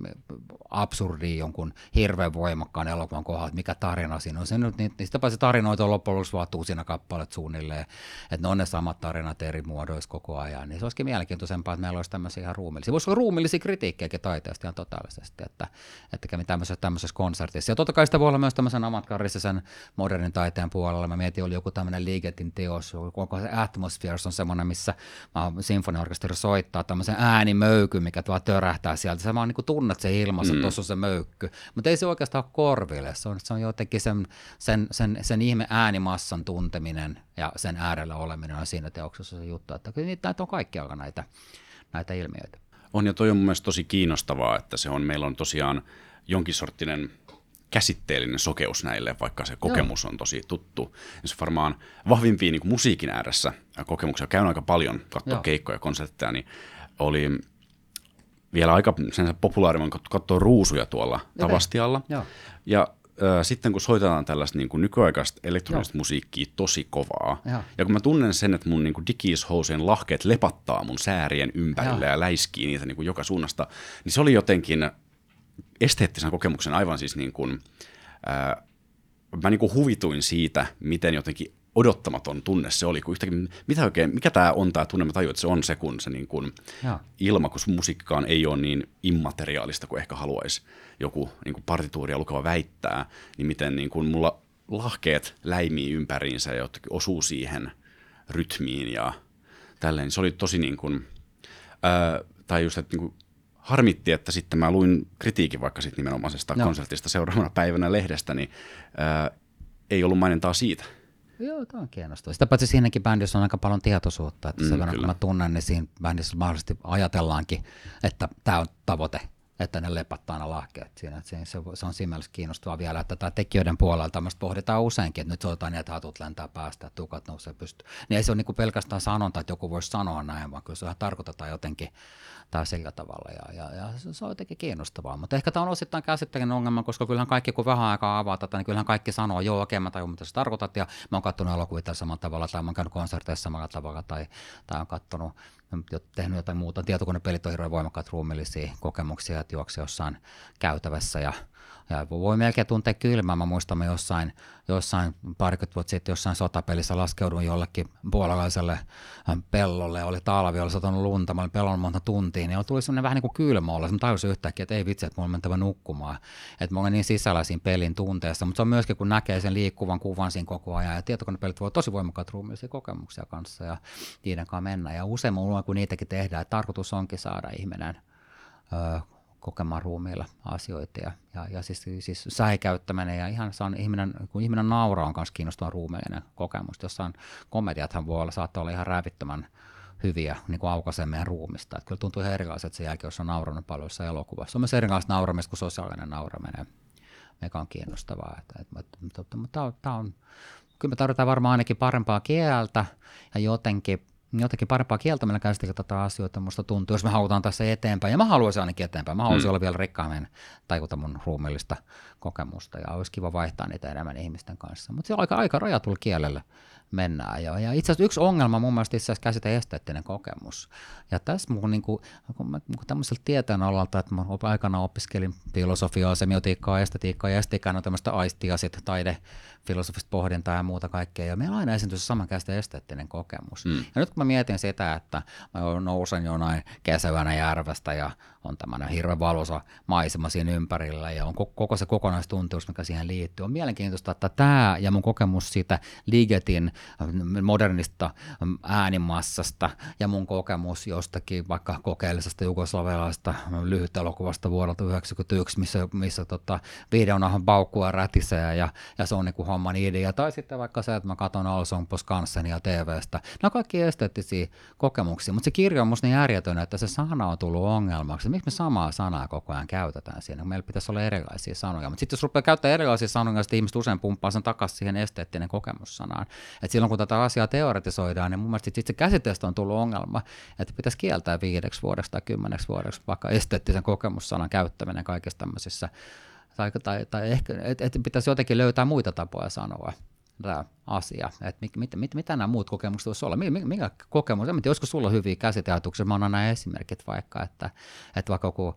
absurdi jonkun hirveän voimakkaan elokuvan kohdalla, mikä tarina siinä on. Se nyt, niin, niin tarinoita on loppujen lopuksi siinä kappalet suunnilleen, että ne on ne samat tarinat eri muodoissa koko ajan, niin se olisikin mielenkiintoisempaa, että meillä olisi tämmöisiä ihan ruumillisia. Voisi olla ruumillisia kritiikkejäkin taiteesta ihan totaalisesti, että, että kävi tämmöisessä, tämmöisessä konsertissa. Ja totta kai sitä voi olla myös tämmöisen amatkaristisen modernin taiteen puolella. Mä mietin, oli joku tämmöinen Ligetin teos, onko se Atmospheres on semmoinen, missä sinfoniorkesteri soittaa tämmöisen äänimöykyn, mikä tuo törähtää sieltä. Sä vaan niin tunnet se ilmassa, mm. tuossa on se möykky. Mutta ei se oikeastaan ole korville, se on, se on jotenkin sen, sen, sen, sen ihme äänimassan tunteminen ja sen äärellä oleminen on siinä teoksessa se juttu, että niitä on kaikkialla näitä, näitä ilmiöitä. On ja toi on mun tosi kiinnostavaa, että se on, meillä on tosiaan jonkin sorttinen käsitteellinen sokeus näille, vaikka se kokemus Joo. on tosi tuttu. Ja se varmaan vahvimpia niin musiikin ääressä kokemuksia, käyn aika paljon katsoa keikkoja ja konsertteja, niin oli vielä aika sen populaarimman katsoa ruusuja tuolla okay. Tavastialla. Joo. Ja sitten kun soitetaan tällaista niin kuin nykyaikaista elektronista Joo. musiikkia tosi kovaa, Joo. ja kun mä tunnen sen, että mun niin kuin digishousien lahkeet lepattaa mun säärien ympärillä Joo. ja läiskii niitä niin kuin joka suunnasta, niin se oli jotenkin esteettisen kokemuksen aivan siis niin kuin, ää, mä niin kuin huvituin siitä, miten jotenkin odottamaton tunne se oli, kun yhtäkkiä, mitä oikein, mikä tämä on tämä tunne, mä tajuin, että se on se, kun se niin kuin ilma, kun musiikkaan ei ole niin immateriaalista kuin ehkä haluaisi joku niin kuin partituuria lukeva väittää, niin miten niin kuin mulla lahkeet läimii ympäriinsä ja jotenkin osuu siihen rytmiin ja tälleen. Se oli tosi niin kuin, ää, tai just, että niin kuin harmitti, että sitten mä luin kritiikin vaikka sitten nimenomaisesta no. konsertista seuraavana päivänä lehdestä, niin ää, ei ollut mainintaa siitä. Joo, tämä on kiinnostavaa. Sitä paitsi siinäkin bändissä on aika paljon tietoisuutta, että mm, sen verran kun mä tunnen, niin siinä bändissä mahdollisesti ajatellaankin, että tämä on tavoite, että ne lepattaa aina lahkeet siinä. Se, se, on siinä mielessä kiinnostavaa vielä, että tämä tekijöiden puolella tämmöistä pohditaan useinkin, että nyt soitetaan niin, että hatut lentää päästä, tukat nousee pystyyn. Niin ei se ole niin pelkästään sanonta, että joku voisi sanoa näin, vaan kyllä se tarkoitetaan jotenkin tai sillä tavalla. Ja, ja, ja se on jotenkin kiinnostavaa. Mutta ehkä tämä on osittain käsitteellinen ongelma, koska kyllähän kaikki, kun vähän aikaa avaa tätä, niin kyllähän kaikki sanoo, joo, okei, mä tajun, mitä sä tarkoitat, ja mä oon katsonut elokuvia samalla tavalla, tai mä oon käynyt konserteissa samalla tavalla, tai, tai oon katsonut tehnyt jotain muuta. Tietokonepelit on hirveän voimakkaat ruumillisia kokemuksia, että juoksi jossain käytävässä ja ja voi melkein tuntea kylmää. Mä muistan, jossain, jossain parikymmentä vuotta sitten jossain sotapelissä laskeudun jollekin puolalaiselle pellolle. Oli talvi, oli satanut lunta, mä olin pellon monta tuntia, niin tuli semmoinen vähän niin kuin kylmä olla. Mä tajusin yhtäkkiä, että ei vitsi, että mulla on mentävä nukkumaan. Että mä olen niin sisällä siinä pelin tunteessa, mutta se on myöskin, kun näkee sen liikkuvan kuvan siinä koko ajan. Ja tietokonepelit voi tosi voimakkaat ruumiillisia kokemuksia kanssa ja niiden kanssa mennä. Ja usein mulla kun niitäkin tehdään, että tarkoitus onkin saada ihminen kokemaan ruumiilla asioita ja, ja, ja siis, siis säikäyttäminen ja ihan se on ihminen, kun ihminen nauraa on myös kiinnostava ruumiillinen kokemus. Jossain komediathan voi olla, saattaa olla ihan rävittömän hyviä niin kuin aukaisee meidän ruumista. Että kyllä tuntuu ihan erilaiset sen jälkeen, jos on nauranut paljon jossain elokuvassa. On myös erilaista nauramista kuin sosiaalinen nauraminen, mikä on kiinnostavaa. Että, että, että, mutta, mutta tämä on, kyllä me tarvitaan varmaan ainakin parempaa kieltä ja jotenkin jotenkin parempaa kieltä meillä käsitellä tätä asioita, musta tuntuu, jos me halutaan tässä eteenpäin, ja mä haluaisin ainakin eteenpäin, mä haluaisin mm. olla vielä rikkaammin tajuta mun ruumillista kokemusta, ja olisi kiva vaihtaa niitä enemmän ihmisten kanssa, mutta se on aika, aika rajatulla kielellä mennään. Ja, ja itse asiassa yksi ongelma mun mielestä itse asiassa käsite esteettinen kokemus. Ja tässä mun, niin kuin, kun mä kun tämmöisellä tieteen alalta, että mä aikana opiskelin filosofiaa, semiotiikkaa, estetiikkaa ja estetiikkaa, no tämmöistä aistia, sitten taide, filosofista pohdintaa ja muuta kaikkea. Ja meillä on aina esiintyy saman käsite esteettinen kokemus. Mm. Ja nyt kun mä mietin sitä, että mä nousen jonain kesävänä järvestä ja on tämmöinen hirveän valoisa maisema siinä ympärillä ja on koko se kokonaistunteus, mikä siihen liittyy. On mielenkiintoista, että tämä ja mun kokemus siitä Ligetin modernista äänimassasta ja mun kokemus jostakin vaikka kokeellisesta jugoslavialaisesta lyhyt elokuvasta vuodelta 1991, missä, missä tota, videonahan paukkua rätisee ja, ja se on niin kuin homman idea. Tai sitten vaikka se, että mä katson Alson Poskansenia TVstä. Nämä kaikki esteettisiä kokemuksia, mutta se kirja on musta niin järjetön, että se sana on tullut ongelmaksi. Miksi me samaa sanaa koko ajan käytetään siinä? Meillä pitäisi olla erilaisia sanoja. Mutta sitten jos rupeaa käyttämään erilaisia sanoja, sitten ihmiset usein pumppaa sen takaisin siihen esteettinen kokemussanaan. Et silloin kun tätä asiaa teoretisoidaan, niin mun mielestä sitten se on tullut ongelma, että pitäisi kieltää viideksi vuodeksi tai kymmeneksi vuodeksi vaikka esteettisen kokemussanan käyttäminen kaikissa tämmöisissä tai, tai, tai ehkä, että et pitäisi jotenkin löytää muita tapoja sanoa tämä asia, että mit, mit, mit, mitä nämä muut kokemukset voisi olla, mikä, mikä kokemus, en tiedä, olisiko sulla hyviä käsiteajatuksia, mä annan nämä esimerkit vaikka, että, että vaikka kun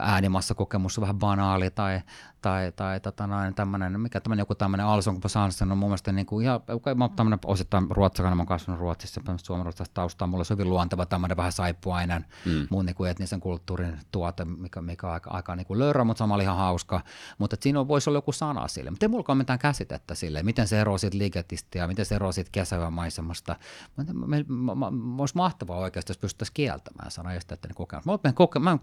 äänimassa kokemus on vähän banaali tai, tai, tai tota noin, tämmönen, mikä tämmöinen joku tämmöinen Alson Sansen on mun mielestä niin kuin, ihan, mä tämmöinen osittain ruotsalainen, mä oon kasvanut Ruotsissa, suomalaisesta taustaa, mulla on hyvin luonteva tämmöinen vähän saippuainen mm. mun niin kuin etnisen kulttuurin tuote, mikä, mikä on aika, aika niin kuin lörrä, mutta samalla ihan hauska, mutta siinä voisi olla joku sana sille, mutta ei mulla ole mitään käsitettä sille, miten se eroaa siitä ligetistä ja miten se eroaa siitä kesävän maisemasta. Olisi mahtavaa oikeasti, jos pystyttäisiin kieltämään sana esteettinen kokemus. Mä, koke, mä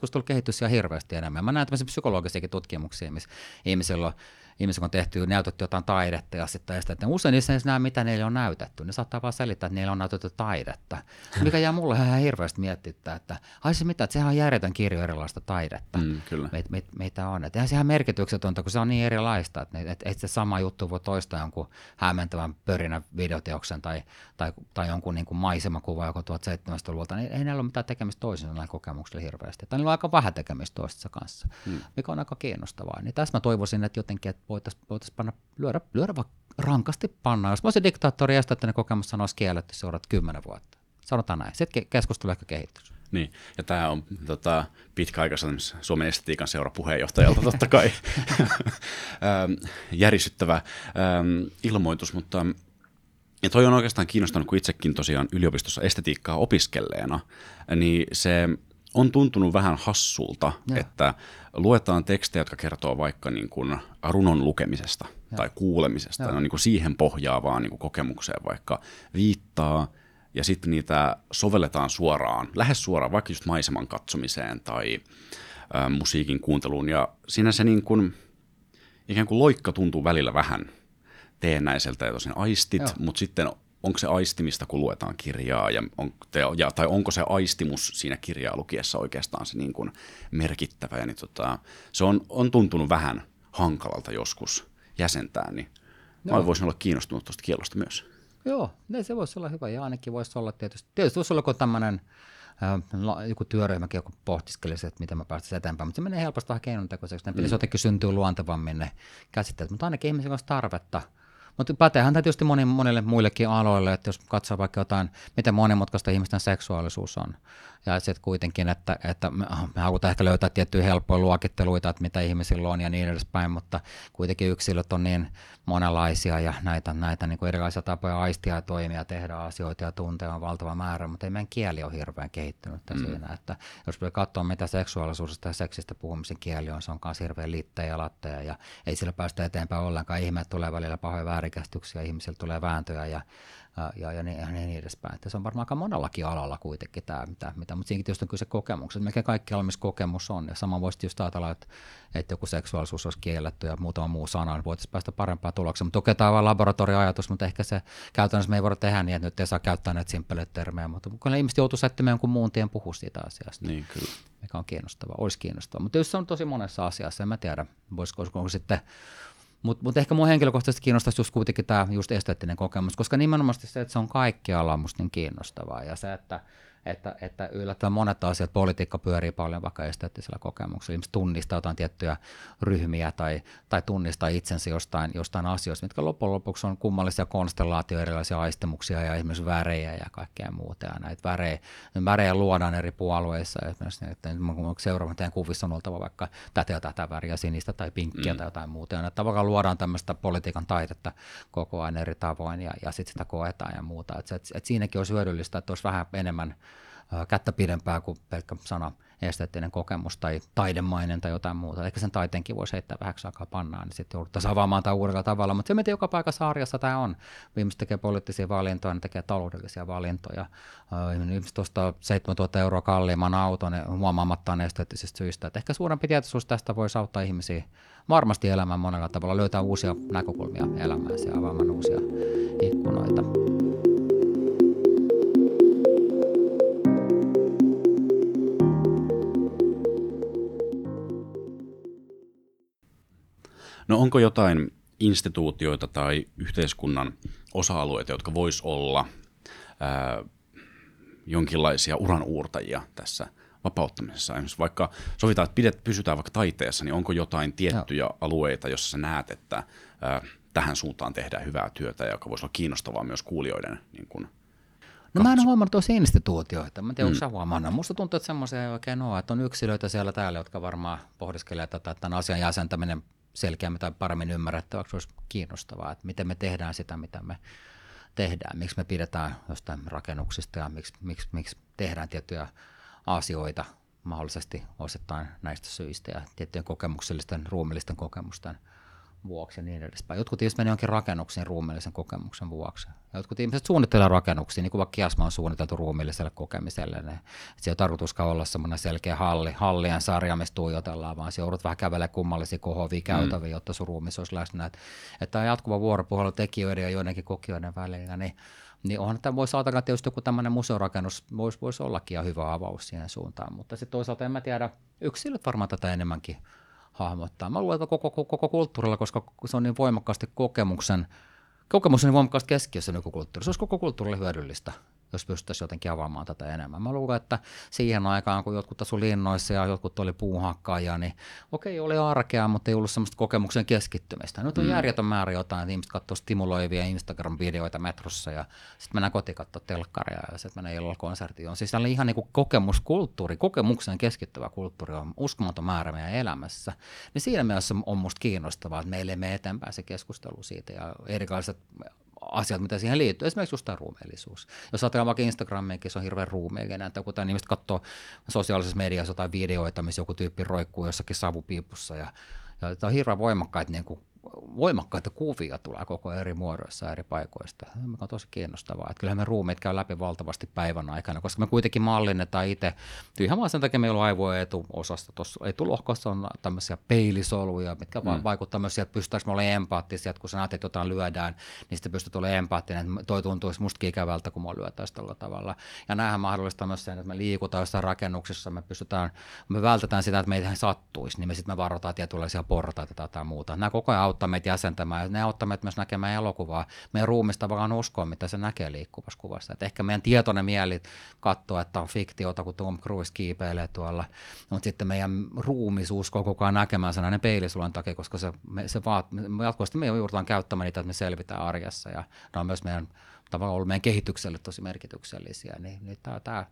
kokemuskeskustelu kehittyy siellä hirveästi enemmän. Mä näen tämmöisiä psykologisiakin tutkimuksia, missä ihmisillä on ihmiset on tehty, näytetty jotain taidetta ja sitten sitä, että usein niissä ei näe, mitä niille on näytetty. Ne saattaa vaan selittää, että niille on näytetty taidetta. Mikä jää mulle ihan hirveästi miettittää, että ai se mitä, että sehän on järjetön kirjo erilaista taidetta, mm, kyllä. Me, me, meitä on. Että se ihan merkityksetöntä, kun se on niin erilaista, että, että, että se sama juttu voi toistaa jonkun hämmentävän pörinä videoteoksen tai, tai, tai jonkun niin kuin maisemakuva joku 1700-luvulta, niin ei näillä ole mitään tekemistä toisensa näillä kokemuksilla hirveästi. Tai niillä on aika vähän tekemistä toistensa kanssa, mm. mikä on aika kiinnostavaa. Niin tässä mä toivoisin, että jotenkin, että voitaisiin voitais panna, lyödä, lyödä vaikka rankasti panna. Jos mä olisin diktaattori ja että ne kokemus sanoisi kielletty seuraat kymmenen vuotta. Sanotaan näin. Sitten keskustelu ehkä kehittyisi. Niin, ja tämä on tota, pitkäaikaisen Suomen estetiikan seura puheenjohtajalta totta kai järisyttävä ähm, ilmoitus, mutta ja toi on oikeastaan kiinnostanut, kun itsekin tosiaan yliopistossa estetiikkaa opiskelleena, niin se on tuntunut vähän hassulta, ja. että luetaan tekstejä, jotka kertoo vaikka niin kuin runon lukemisesta ja. tai kuulemisesta, ja. ne on niin kuin siihen pohjaavaan niin kuin kokemukseen vaikka viittaa, ja sitten niitä sovelletaan suoraan, lähes suoraan, vaikka just maiseman katsomiseen tai ä, musiikin kuunteluun, ja siinä se niin kuin, ikään kuin loikka tuntuu välillä vähän teennäiseltä ja tosin aistit, mutta sitten onko se aistimista, kun luetaan kirjaa, ja on, te, ja, tai onko se aistimus siinä kirjaa lukiessa oikeastaan se niin kuin merkittävä, ja niin tota, se on, on tuntunut vähän hankalalta joskus jäsentää, niin Joo. mä voisin olla kiinnostunut tuosta kielosta myös. Joo, niin se voisi olla hyvä, ja ainakin voisi olla tietysti, tietysti voisi olla tämmöinen joku työryhmäkin, joku pohtiskelisi, että miten mä päästäisiin eteenpäin, mutta se menee helposti vähän keinotekoiseksi, ne pitäisi mm. jotenkin syntyä luontevammin ne käsitteet, mutta ainakin ihmisillä olisi tarvetta mutta päteehän tämä tietysti moni, monille muillekin aloille, että jos katsoo vaikka jotain, miten monimutkaista ihmisten seksuaalisuus on, ja sitten kuitenkin, että, että me, me halutaan ehkä löytää tiettyjä helppoja luokitteluita, että mitä ihmisillä on ja niin edespäin, mutta kuitenkin yksilöt on niin monenlaisia ja näitä, näitä niin kuin erilaisia tapoja aistia ja toimia, tehdä asioita ja tuntea on valtava määrä, mutta ei meidän kieli ole hirveän kehittynyt mm. siinä, että jos me katsoa mitä seksuaalisuudesta ja seksistä puhumisen kieli on, se on myös hirveän littejä ja latteja ja ei sillä päästä eteenpäin ollenkaan. Ihmeet tulee välillä pahoja väärinkäsityksiä, ihmisillä tulee vääntöjä ja ja, ja, niin, ja niin edespäin. Että se on varmaan aika monellakin alalla kuitenkin tämä, mitä, mitä mutta siinäkin tietysti on kyse kokemuksesta. Mikä kaikki missä kokemus on. Ja sama voisi just ajatella, että, että joku seksuaalisuus olisi kielletty ja muutama muu sana, niin voitaisiin päästä parempaan tulokseen. Mutta toki tämä on laboratorioajatus, mutta ehkä se käytännössä me ei voida tehdä niin, että nyt ei saa käyttää näitä simppeleitä termejä, mutta kun ihmiset joutuu sättimään jonkun muun tien puhua siitä asiasta. Niin, kyllä. Mikä on kiinnostavaa, olisi kiinnostavaa. Mutta jos se on tosi monessa asiassa, en mä tiedä, voisiko, onko sitten mutta mut ehkä mua henkilökohtaisesti kiinnostaisi just kuitenkin tämä just esteettinen kokemus, koska nimenomaan se, että se on kaikkialla musta niin kiinnostavaa. Ja se, että että, että yllättävän monet asiat, politiikka pyörii paljon vaikka esteettisellä kokemuksella. Ihmiset tunnistaa jotain tiettyjä ryhmiä tai, tai tunnistaa itsensä jostain, jostain asioista, mitkä loppujen lopuksi on kummallisia konstellaatioita, erilaisia aistemuksia ja esimerkiksi värejä ja kaikkea muuta. Ja näitä värejä, värejä luodaan eri puolueissa. Esimerkiksi, että seuraavan teidän kuvissa on oltava vaikka tätä ja tätä väriä, sinistä tai pinkkiä mm. tai jotain muuta. Ja tavallaan luodaan tämmöistä politiikan taidetta koko ajan eri tavoin ja, ja sitten sitä koetaan ja muuta. Et, et, et siinäkin olisi hyödyllistä, että olisi vähän enemmän kättä pidempää kuin pelkkä sana esteettinen kokemus tai taidemainen tai jotain muuta. Ehkä sen taiteenkin voisi heittää vähäksi aikaa pannaan, niin sitten jouduttaisiin avaamaan tämä uudella tavalla. Mutta se, miten joka paikassa arjessa tämä on. Ihmiset tekee poliittisia valintoja, ne tekee taloudellisia valintoja. Ihmiset ostaa 7000 euroa kalliimman auton huomaamattaan esteettisistä syistä. Et ehkä suurempi tietoisuus tästä voisi auttaa ihmisiä varmasti elämään monella tavalla, löytää uusia näkökulmia elämään ja avaamaan uusia ikkunoita. No onko jotain instituutioita tai yhteiskunnan osa-alueita, jotka vois olla ää, jonkinlaisia uranuurtajia tässä vapauttamisessa? Esimerkiksi vaikka sovitaan, että pidet, pysytään vaikka taiteessa, niin onko jotain tiettyjä Joo. alueita, jossa sä näet, että ää, tähän suuntaan tehdään hyvää työtä, joka voisi olla kiinnostavaa myös kuulijoiden niin kun, No mä en huomannut tuossa instituutioita. Mä en tiedä, mm. onko sä huomannut. Musta tuntuu, että semmoisia ei oikein ole. Että on yksilöitä siellä täällä, jotka varmaan pohdiskelee tätä, että tämän asian jäsentäminen selkeämmin tai paremmin ymmärrettäväksi olisi kiinnostavaa, että miten me tehdään sitä, mitä me tehdään, miksi me pidetään jostain rakennuksista ja miksi, miksi, miksi tehdään tiettyjä asioita mahdollisesti osittain näistä syistä ja tiettyjen kokemuksellisten, ruumillisten kokemusten vuoksi ja niin edespäin. Jotkut ihmiset menevät jonkin rakennuksiin ruumiillisen kokemuksen vuoksi. Jotkut ihmiset suunnittelevat rakennuksia, niin kuin vaikka Kiasma on suunniteltu ruumiilliselle kokemiselle. Ne, se ei ole tarkoituskaan olla semmoinen selkeä halli, hallien sarja, missä tuijotellaan, vaan se joudut vähän kävelemään kummallisia kohovia käytäviä, mm. jotta sun ruumissa olisi läsnä. Että, että tämä jatkuva vuoropuhelu tekijöiden ja joidenkin kokijoiden välillä, niin niin onhan tämä voisi ajatella, että tietysti joku tämmöinen museorakennus voisi, voisi ollakin ja hyvä avaus siihen suuntaan, mutta sitten toisaalta en mä tiedä, yksilöt varmaan tätä enemmänkin hahmottaa. Mä luulen, että koko, koko, koko kulttuurilla, koska se on niin voimakkaasti kokemuksen, kokemuksen niin voimakkaasti keskiössä nykykulttuuri. Se olisi koko kulttuurille hyödyllistä jos pystyttäisiin jotenkin avaamaan tätä enemmän. Mä luulen, että siihen aikaan, kun jotkut asu linnoissa ja jotkut oli puuhakkaajia, niin okei, oli arkea, mutta ei ollut semmoista kokemuksen keskittymistä. Nyt on mm. järjetön määrä jotain, että ihmiset katsoo stimuloivia Instagram-videoita metrossa ja sitten mennään kotiin katsoa telkkaria ja sitten mennään illalla konserttiin. On siis ihan niin kuin kokemuskulttuuri, kokemuksen keskittyvä kulttuuri on uskomaton määrä meidän elämässä. Niin siinä mielessä on musta kiinnostavaa, että meille me eteenpäin se keskustelu siitä ja erilaiset asiat, mitä siihen liittyy. Esimerkiksi just tämä ruumiillisuus. Jos ajatellaan vaikka Instagramiinkin, se on hirveän ruumiillinen, että kun ihmiset katsoo sosiaalisessa mediassa jotain videoita, missä joku tyyppi roikkuu jossakin savupiipussa ja, ja tämä on hirveän voimakkaita niin kuin voimakkaita kuvia tulee koko eri muodoissa eri paikoista, mikä on tosi kiinnostavaa. Että kyllähän me ruumiit käy läpi valtavasti päivän aikana, koska me kuitenkin mallinnetaan itse. Ihan vaan sen takia meillä on aivojen etuosasta, tuossa etulohkossa on tämmöisiä peilisoluja, mitkä mm. vaikuttaa myös siihen, että pystytäänkö me olemaan empaattisia, että kun sä näet, että jotain lyödään, niin sitten pystyt olemaan empaattinen, että toi tuntuisi musta ikävältä, kun mua lyötäisiin tällä tavalla. Ja näähän mahdollistaa myös sen, että me liikutaan jossain rakennuksessa, me pystytään, me vältetään sitä, että meitä sattuisi, niin me sitten me varotaan tietynlaisia portaita tai muuta. Nämä koko ajan auttaa meitä jäsentämään. Ja ne auttaa meitä myös näkemään elokuvaa. Meidän ruumista vaan uskoa, mitä se näkee liikkuvassa kuvassa. Et ehkä meidän tietoinen mieli katsoo, että on fiktiota, kun Tom Cruise kiipeilee tuolla. Mutta sitten meidän ruumis uskoo koko ajan näkemään sen näiden peilisulan takia, koska se, me, se vaat, me jatkuvasti me joudutaan käyttämään niitä, että me selvitään arjessa. Ja ne on myös meidän tavallaan ollut meidän kehitykselle tosi merkityksellisiä. Niin, niin tämä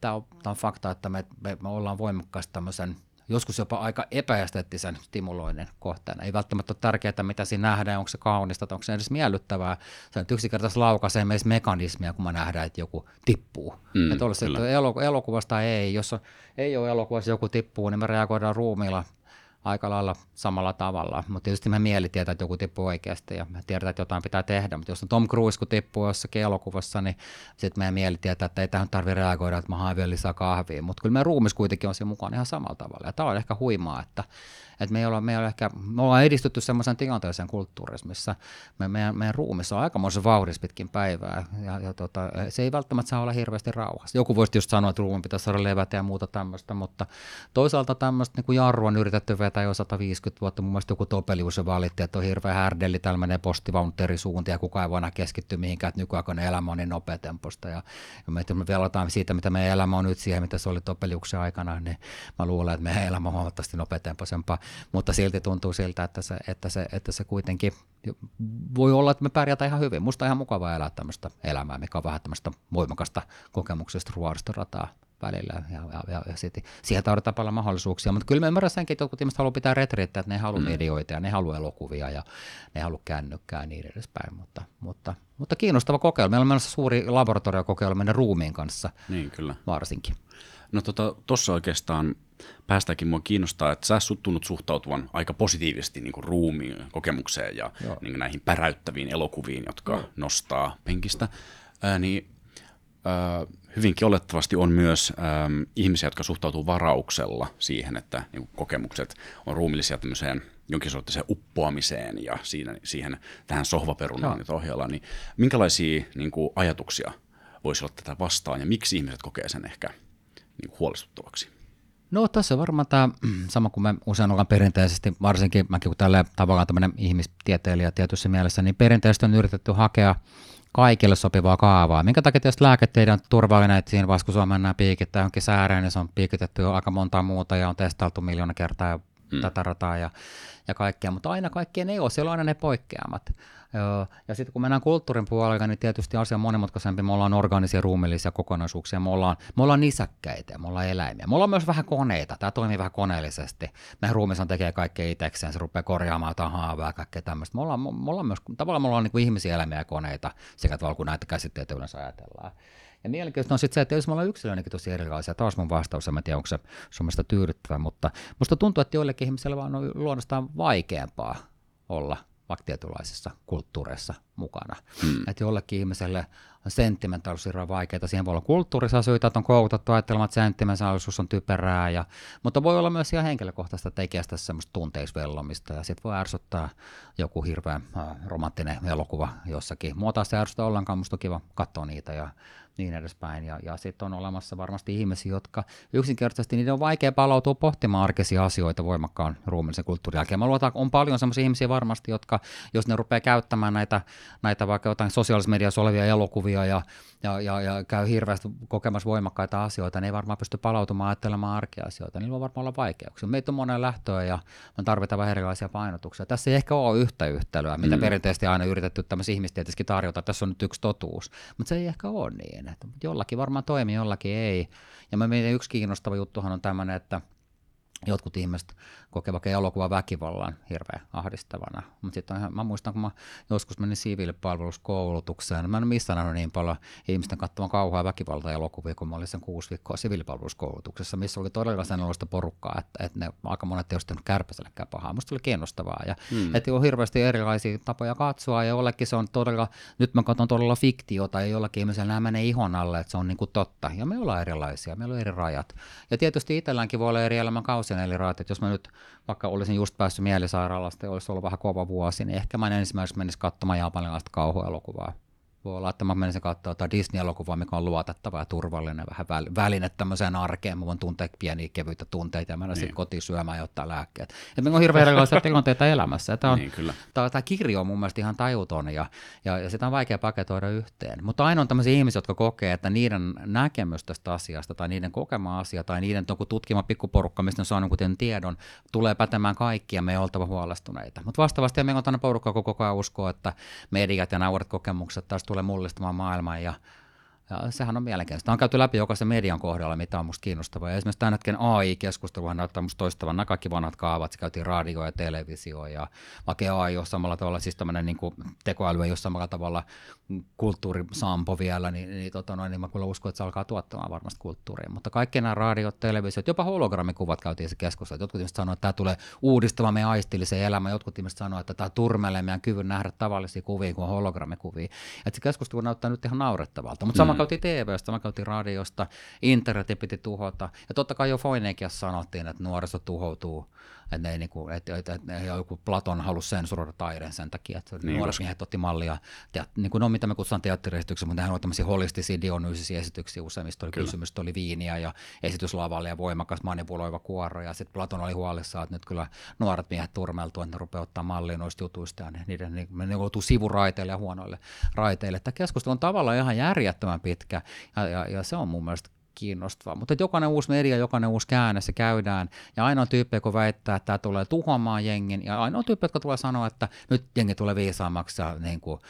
tämä on, on fakta, että me, me, me ollaan voimakkaasti tämmöisen joskus jopa aika epäesteettisen stimuloinnin kohteena. Ei välttämättä ole tärkeää, mitä siinä nähdään, onko se kaunista, onko se edes miellyttävää. Se on yksinkertaisesti laukaisee meissä mekanismia, kun me nähdään, että joku tippuu. Mm, että olisi, että elokuvasta ei, jos on, ei ole elokuvassa joku tippuu, niin me reagoidaan ruumiilla aika lailla samalla tavalla. Mutta tietysti me mieli tietää, että joku tippuu oikeasti ja me tiedetään, että jotain pitää tehdä. Mutta jos on Tom Cruise, kun tippuu jossakin elokuvassa, niin sitten meidän mieli tietää, että ei tähän tarvitse reagoida, että mä haen vielä lisää kahvia. Mutta kyllä meidän ruumis kuitenkin on siinä mukana ihan samalla tavalla. Ja tämä on ehkä huimaa, että, että me, ei olla, me, ei ole ehkä, me ollaan edistytty semmoisen tilanteeseen kulttuurissa, missä me, meidän, meidän ruumissa on aikamoisen vauhdissa pitkin päivää, ja, ja tota, se ei välttämättä saa olla hirveästi rauhassa. Joku voisi just sanoa, että ruumin pitäisi saada levätä ja muuta tämmöistä, mutta toisaalta tämmöistä niin jarru on yritetty vetää jo 150 vuotta. Mun mielestä joku Topelius valitti, että on hirveä härdelli, eri suuntiin, ja kukaan ei voi enää keskittyä mihinkään, että nykyaikainen elämä on niin nopeatempoista. Ja, ja me, me velotaan siitä, mitä meidän elämä on nyt siihen, mitä se oli Topeliuksen aikana, niin mä luulen, että meidän elämä on huomattavasti nopeatempoisempaa mutta silti tuntuu siltä, että se, että se, että se kuitenkin voi olla, että me pärjätään ihan hyvin. Musta on ihan mukava elää tämmöistä elämää, mikä on vähän tämmöistä voimakasta kokemuksesta ruoristorataa välillä ja, ja, ja, ja sitten siihen tarvitaan paljon mahdollisuuksia, mutta kyllä mä ymmärrän senkin, että jotkut ihmiset haluaa pitää retriittejä, että ne ei halua mm. medioita ja ne haluaa elokuvia ja ne ei halua kännykkää ja niin edespäin, mutta, mutta, mutta kiinnostava kokeilu. Meillä on menossa suuri laboratoriokokeilu meidän ruumiin kanssa niin, kyllä. varsinkin. No tuossa tota, oikeastaan päästäänkin mua kiinnostaa, että sä suttunut suhtautuvan aika positiivisesti niin kuin ruumiin kokemukseen ja niin kuin näihin päräyttäviin elokuviin, jotka Joo. nostaa penkistä, ää, niin ää, hyvinkin olettavasti on myös ää, ihmisiä, jotka suhtautuu varauksella siihen, että niin kuin kokemukset on ruumillisia tämmöiseen jonkin sorttiseen uppoamiseen ja siinä, siihen tähän sohvaperunaan nyt ohjalla, niin minkälaisia niin kuin, ajatuksia voisi olla tätä vastaan ja miksi ihmiset kokee sen ehkä niin kuin huolestuttavaksi? No tässä varmaan tämä sama kuin me usein ollaan perinteisesti, varsinkin mäkin kun tällä tavallaan tämmöinen ihmistieteilijä tietyssä mielessä, niin perinteisesti on yritetty hakea kaikille sopivaa kaavaa. Minkä takia tietysti lääketieteen on turvallinen, että siinä vaiheessa kun Suomen nämä piikittää johonkin sääreen, niin se on piikitetty jo aika monta muuta ja on testailtu miljoona kertaa ja mm. tätä rataa ja, ja kaikkea, mutta aina kaikkien ei ole, siellä on aina ne poikkeamat. Ja sitten kun mennään kulttuurin puolella, niin tietysti asia on monimutkaisempi. Me ollaan organisia, ruumillisia kokonaisuuksia, me ollaan, me ollaan nisäkkäitä, me ollaan eläimiä. Me ollaan myös vähän koneita, tämä toimii vähän koneellisesti. Meidän ruumissa tekee kaikkea itsekseen, se rupeaa korjaamaan jotain haavaa ja kaikkea tämmöistä. Me ollaan, me ollaan myös, tavallaan me ollaan niin kuin ihmisiä, eläimiä ja koneita, sekä tavalla kuin näitä käsitteitä yleensä ajatellaan. Ja mielenkiintoista on sitten se, että jos me ollaan yksilöinenkin tosi erilaisia, taas mun vastaus, en tiedä onko se sun mielestä tyydyttävä, mutta musta tuntuu, että joillekin ihmisille vaan on luonnostaan vaikeampaa olla vaikka tietynlaisissa kulttuureissa mukana. Hmm. Että jollekin ihmiselle sentimentaalisuus on vaikeaa. Siihen voi olla kulttuurisia syitä, että on koulutettu ajattelemaan, että sentimentaalisuus on typerää, ja, mutta voi olla myös ihan henkilökohtaista, kestä semmoista tunteisvellomista, ja sitten voi ärsyttää joku hirveän äh, romanttinen elokuva jossakin. Mua se ärsyttää ollenkaan, musta on kiva katsoa niitä, ja niin edespäin. Ja, ja sitten on olemassa varmasti ihmisiä, jotka yksinkertaisesti niiden on vaikea palautua pohtimaan arkisia asioita voimakkaan ruumillisen kulttuurin jälkeen. Mä luotan, on paljon sellaisia ihmisiä varmasti, jotka, jos ne rupeaa käyttämään näitä, näitä vaikka jotain sosiaalisessa mediassa olevia elokuvia ja, ja, ja, ja käy hirveästi kokemassa voimakkaita asioita, ne ei varmaan pysty palautumaan ajattelemaan arkiasioita. Niillä voi varmaan olla vaikeuksia. Meitä on monen lähtöä ja me tarvitaan vähän erilaisia painotuksia. Tässä ei ehkä ole yhtä yhtälöä, mitä mm. perinteisesti aina yritetty tämmöisiä ihmistieteisesti tarjota. Tässä on nyt yksi totuus, mutta se ei ehkä ole niin. Että jollakin varmaan toimii, jollakin ei. Ja mä mietin, yksi kiinnostava juttuhan on tämmöinen, että jotkut ihmiset kokee vaikka elokuvan väkivallan hirveän ahdistavana. Mutta sitten mä muistan, kun mä joskus menin siviilipalveluskoulutukseen, mä en missään nähnyt niin paljon ihmisten katsomaan kauhaa väkivalta elokuvia, kun mä olin sen kuusi viikkoa siviilipalveluskoulutuksessa, missä oli todella sellaista porukkaa, että, että ne aika monet ei olisi tehnyt kärpäsellekään pahaa. Musta oli kiinnostavaa. Ja, hmm. Että on hirveästi erilaisia tapoja katsoa ja jollekin se on todella, nyt mä katson todella fiktiota ja jollakin ihmisellä nämä menee ihon alle, että se on niin kuin totta. Ja me ollaan erilaisia, meillä on eri rajat. Ja tietysti itselläänkin voi olla eri elämän kausia eli rajat, että jos mä nyt vaikka olisin just päässyt mielisairaalasta ja olisi ollut vähän kova vuosi, niin ehkä mä en ensimmäiseksi menisi katsomaan japanilaista kauhuelokuvaa voi olla, että mä menisin katsoa jotain Disney-elokuvaa, mikä on luotettava ja turvallinen, vähän väline tämmöiseen arkeen. Mä voin tuntea pieniä kevyitä tunteita ja mennä niin. sitten kotiin syömään ja ottaa lääkkeet. Et meillä on hirveän erilaisia tilanteita elämässä. Tämä, on, niin, kyllä. Tämä, tämä kirjo on mun mielestä ihan tajuton ja, ja, ja sitä on vaikea paketoida yhteen. Mutta aina on tämmöisiä ihmisiä, jotka kokee, että niiden näkemys tästä asiasta tai niiden kokema asia tai niiden tutkima pikkuporukka, mistä ne saa jonkun tiedon, tulee pätemään kaikkia, me ei oltava huolestuneita. Mutta vastaavasti meillä on tänne porukka, koko ajan uskoo, että mediat ja naurat kokemukset taas tulee mullistamaan maailman ja Ja sehän on mielenkiintoista. On käyty läpi jokaisen median kohdalla, mitä on musta kiinnostavaa. Ja esimerkiksi tämän hetken AI-keskusteluhan näyttää musta toistavan nämä kaikki vanhat kaavat. Se käytiin radio ja televisio ja vaikka AI on samalla tavalla, siis tämmöinen niin tekoäly ei ole samalla tavalla kulttuurisampo vielä, niin, niin, tota noin, niin mä kyllä uskon, että se alkaa tuottamaan varmasti kulttuuria. Mutta kaikki nämä radiot, televisiot, jopa hologrammikuvat käytiin se keskustelu. Jotkut ihmiset sanoivat, että tämä tulee uudistamaan meidän aistilliseen elämään. Jotkut ihmiset sanoivat, että tämä turmelee meidän kyvyn nähdä tavallisia kuvia kuin hologrammikuvia. Että se keskustelu näyttää nyt ihan naurettavalta. Mutta sama mm. käytiin TVstä, sama käytiin radiosta, internetin piti tuhota. Ja totta kai jo Foinekiassa sanottiin, että nuoriso tuhoutuu että, ne, niinku, että, että, että joku Platon halusi sensuroida taideen sen takia, että niin nuoret miehet otti mallia, teat, niin kuin no, mitä me kutsutaan teatteriesityksiä, mutta nehän on tämmöisiä holistisia dionuisisia esityksiä useimmista oli Kyllä. kysymys, oli viiniä ja esityslavalle ja voimakas manipuloiva kuoro, ja sitten Platon oli huolissaan, että nyt kyllä nuoret miehet turmeltuu, että ne rupeaa ottaa mallia noista jutuista, ja ne, niiden, ne, ne joutuu sivuraiteille ja huonoille raiteille. Tämä keskustelu on tavallaan ihan järjettömän pitkä, ja, ja, ja se on mun mielestä kiinnostavaa. Mutta jokainen uusi media, jokainen uusi käänne, se käydään. Ja ainoa tyyppi, joka väittää, että tämä tulee tuhoamaan jengin, ja ainoa tyyppi, joka tulee sanoa, että nyt jengi tulee viisaammaksi ja niin kuin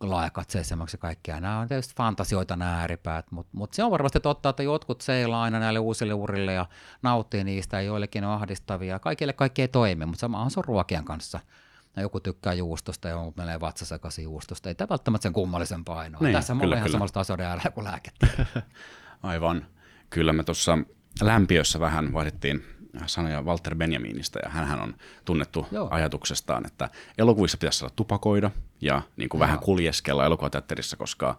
laajakatseisemmaksi ja kaikkea. Nämä on tietysti fantasioita nämä ääripäät, mutta mut se on varmasti totta, että jotkut seilaa aina näille uusille urille ja nauttii niistä ja joillekin on ahdistavia. Kaikille kaikki ei toimi, mutta samahan se on ruokien kanssa. Ja joku tykkää juustosta ja joku menee vatsa sekaisin juustosta. Ei tämä välttämättä sen kummallisen painoa. Niin, Tässä on ihan asioiden äärellä kuin lääkettä. Aivan. Kyllä me tuossa lämpiössä vähän vaihdettiin sanoja Walter Benjaminista, ja hän on tunnettu Joo. ajatuksestaan, että elokuvissa pitäisi saada tupakoida ja niin kuin vähän kuljeskella elokuvateatterissa, koska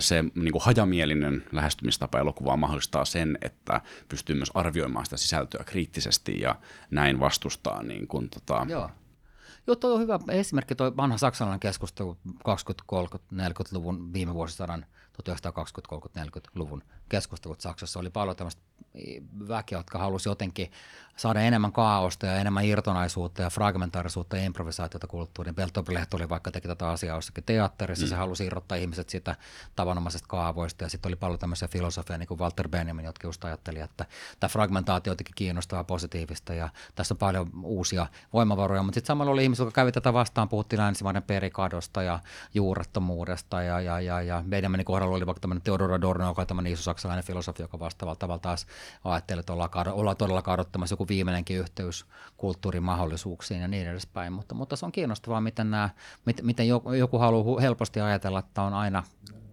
se niin kuin hajamielinen lähestymistapa elokuvaa mahdollistaa sen, että pystyy myös arvioimaan sitä sisältöä kriittisesti ja näin vastustaa niin kuin, tota, Joo. Joo, toi on hyvä esimerkki, tuo vanha saksalainen keskustelu 20, 30, 40-luvun viime vuosisadan 1920, 30, 40-luvun keskustelut Saksassa. Oli paljon tämmöistä väkeä, jotka halusi jotenkin saada enemmän kaaosta ja enemmän irtonaisuutta ja fragmentaarisuutta ja improvisaatiota kulttuuriin. Beltobilehto oli vaikka teki tätä asiaa jossakin teatterissa, mm. se halusi irrottaa ihmiset siitä tavanomaisesta kaavoista. Ja sitten oli paljon tämmöisiä filosofia, niin kuin Walter Benjamin, jotka just ajatteli, että tämä fragmentaatio jotenkin kiinnostavaa positiivista. Ja tässä on paljon uusia voimavaroja, mutta sitten samalla oli ihmisiä, jotka kävi tätä vastaan, puhuttiin länsimaiden perikadosta ja juurettomuudesta. Ja, ja, ja, ja Benjaminin kohdalla oli vaikka tämmöinen Theodor Adorno, joka on tämmöinen iso saksalainen filosofi, joka vastaavalla tavalla taas ajattelee, että ollaan, ollaan todella kadottamassa joku viimeinenkin yhteys kulttuurin mahdollisuuksiin ja niin edespäin. Mutta, mutta se on kiinnostavaa, miten, nämä, miten, miten joku, joku haluaa helposti ajatella, että on aina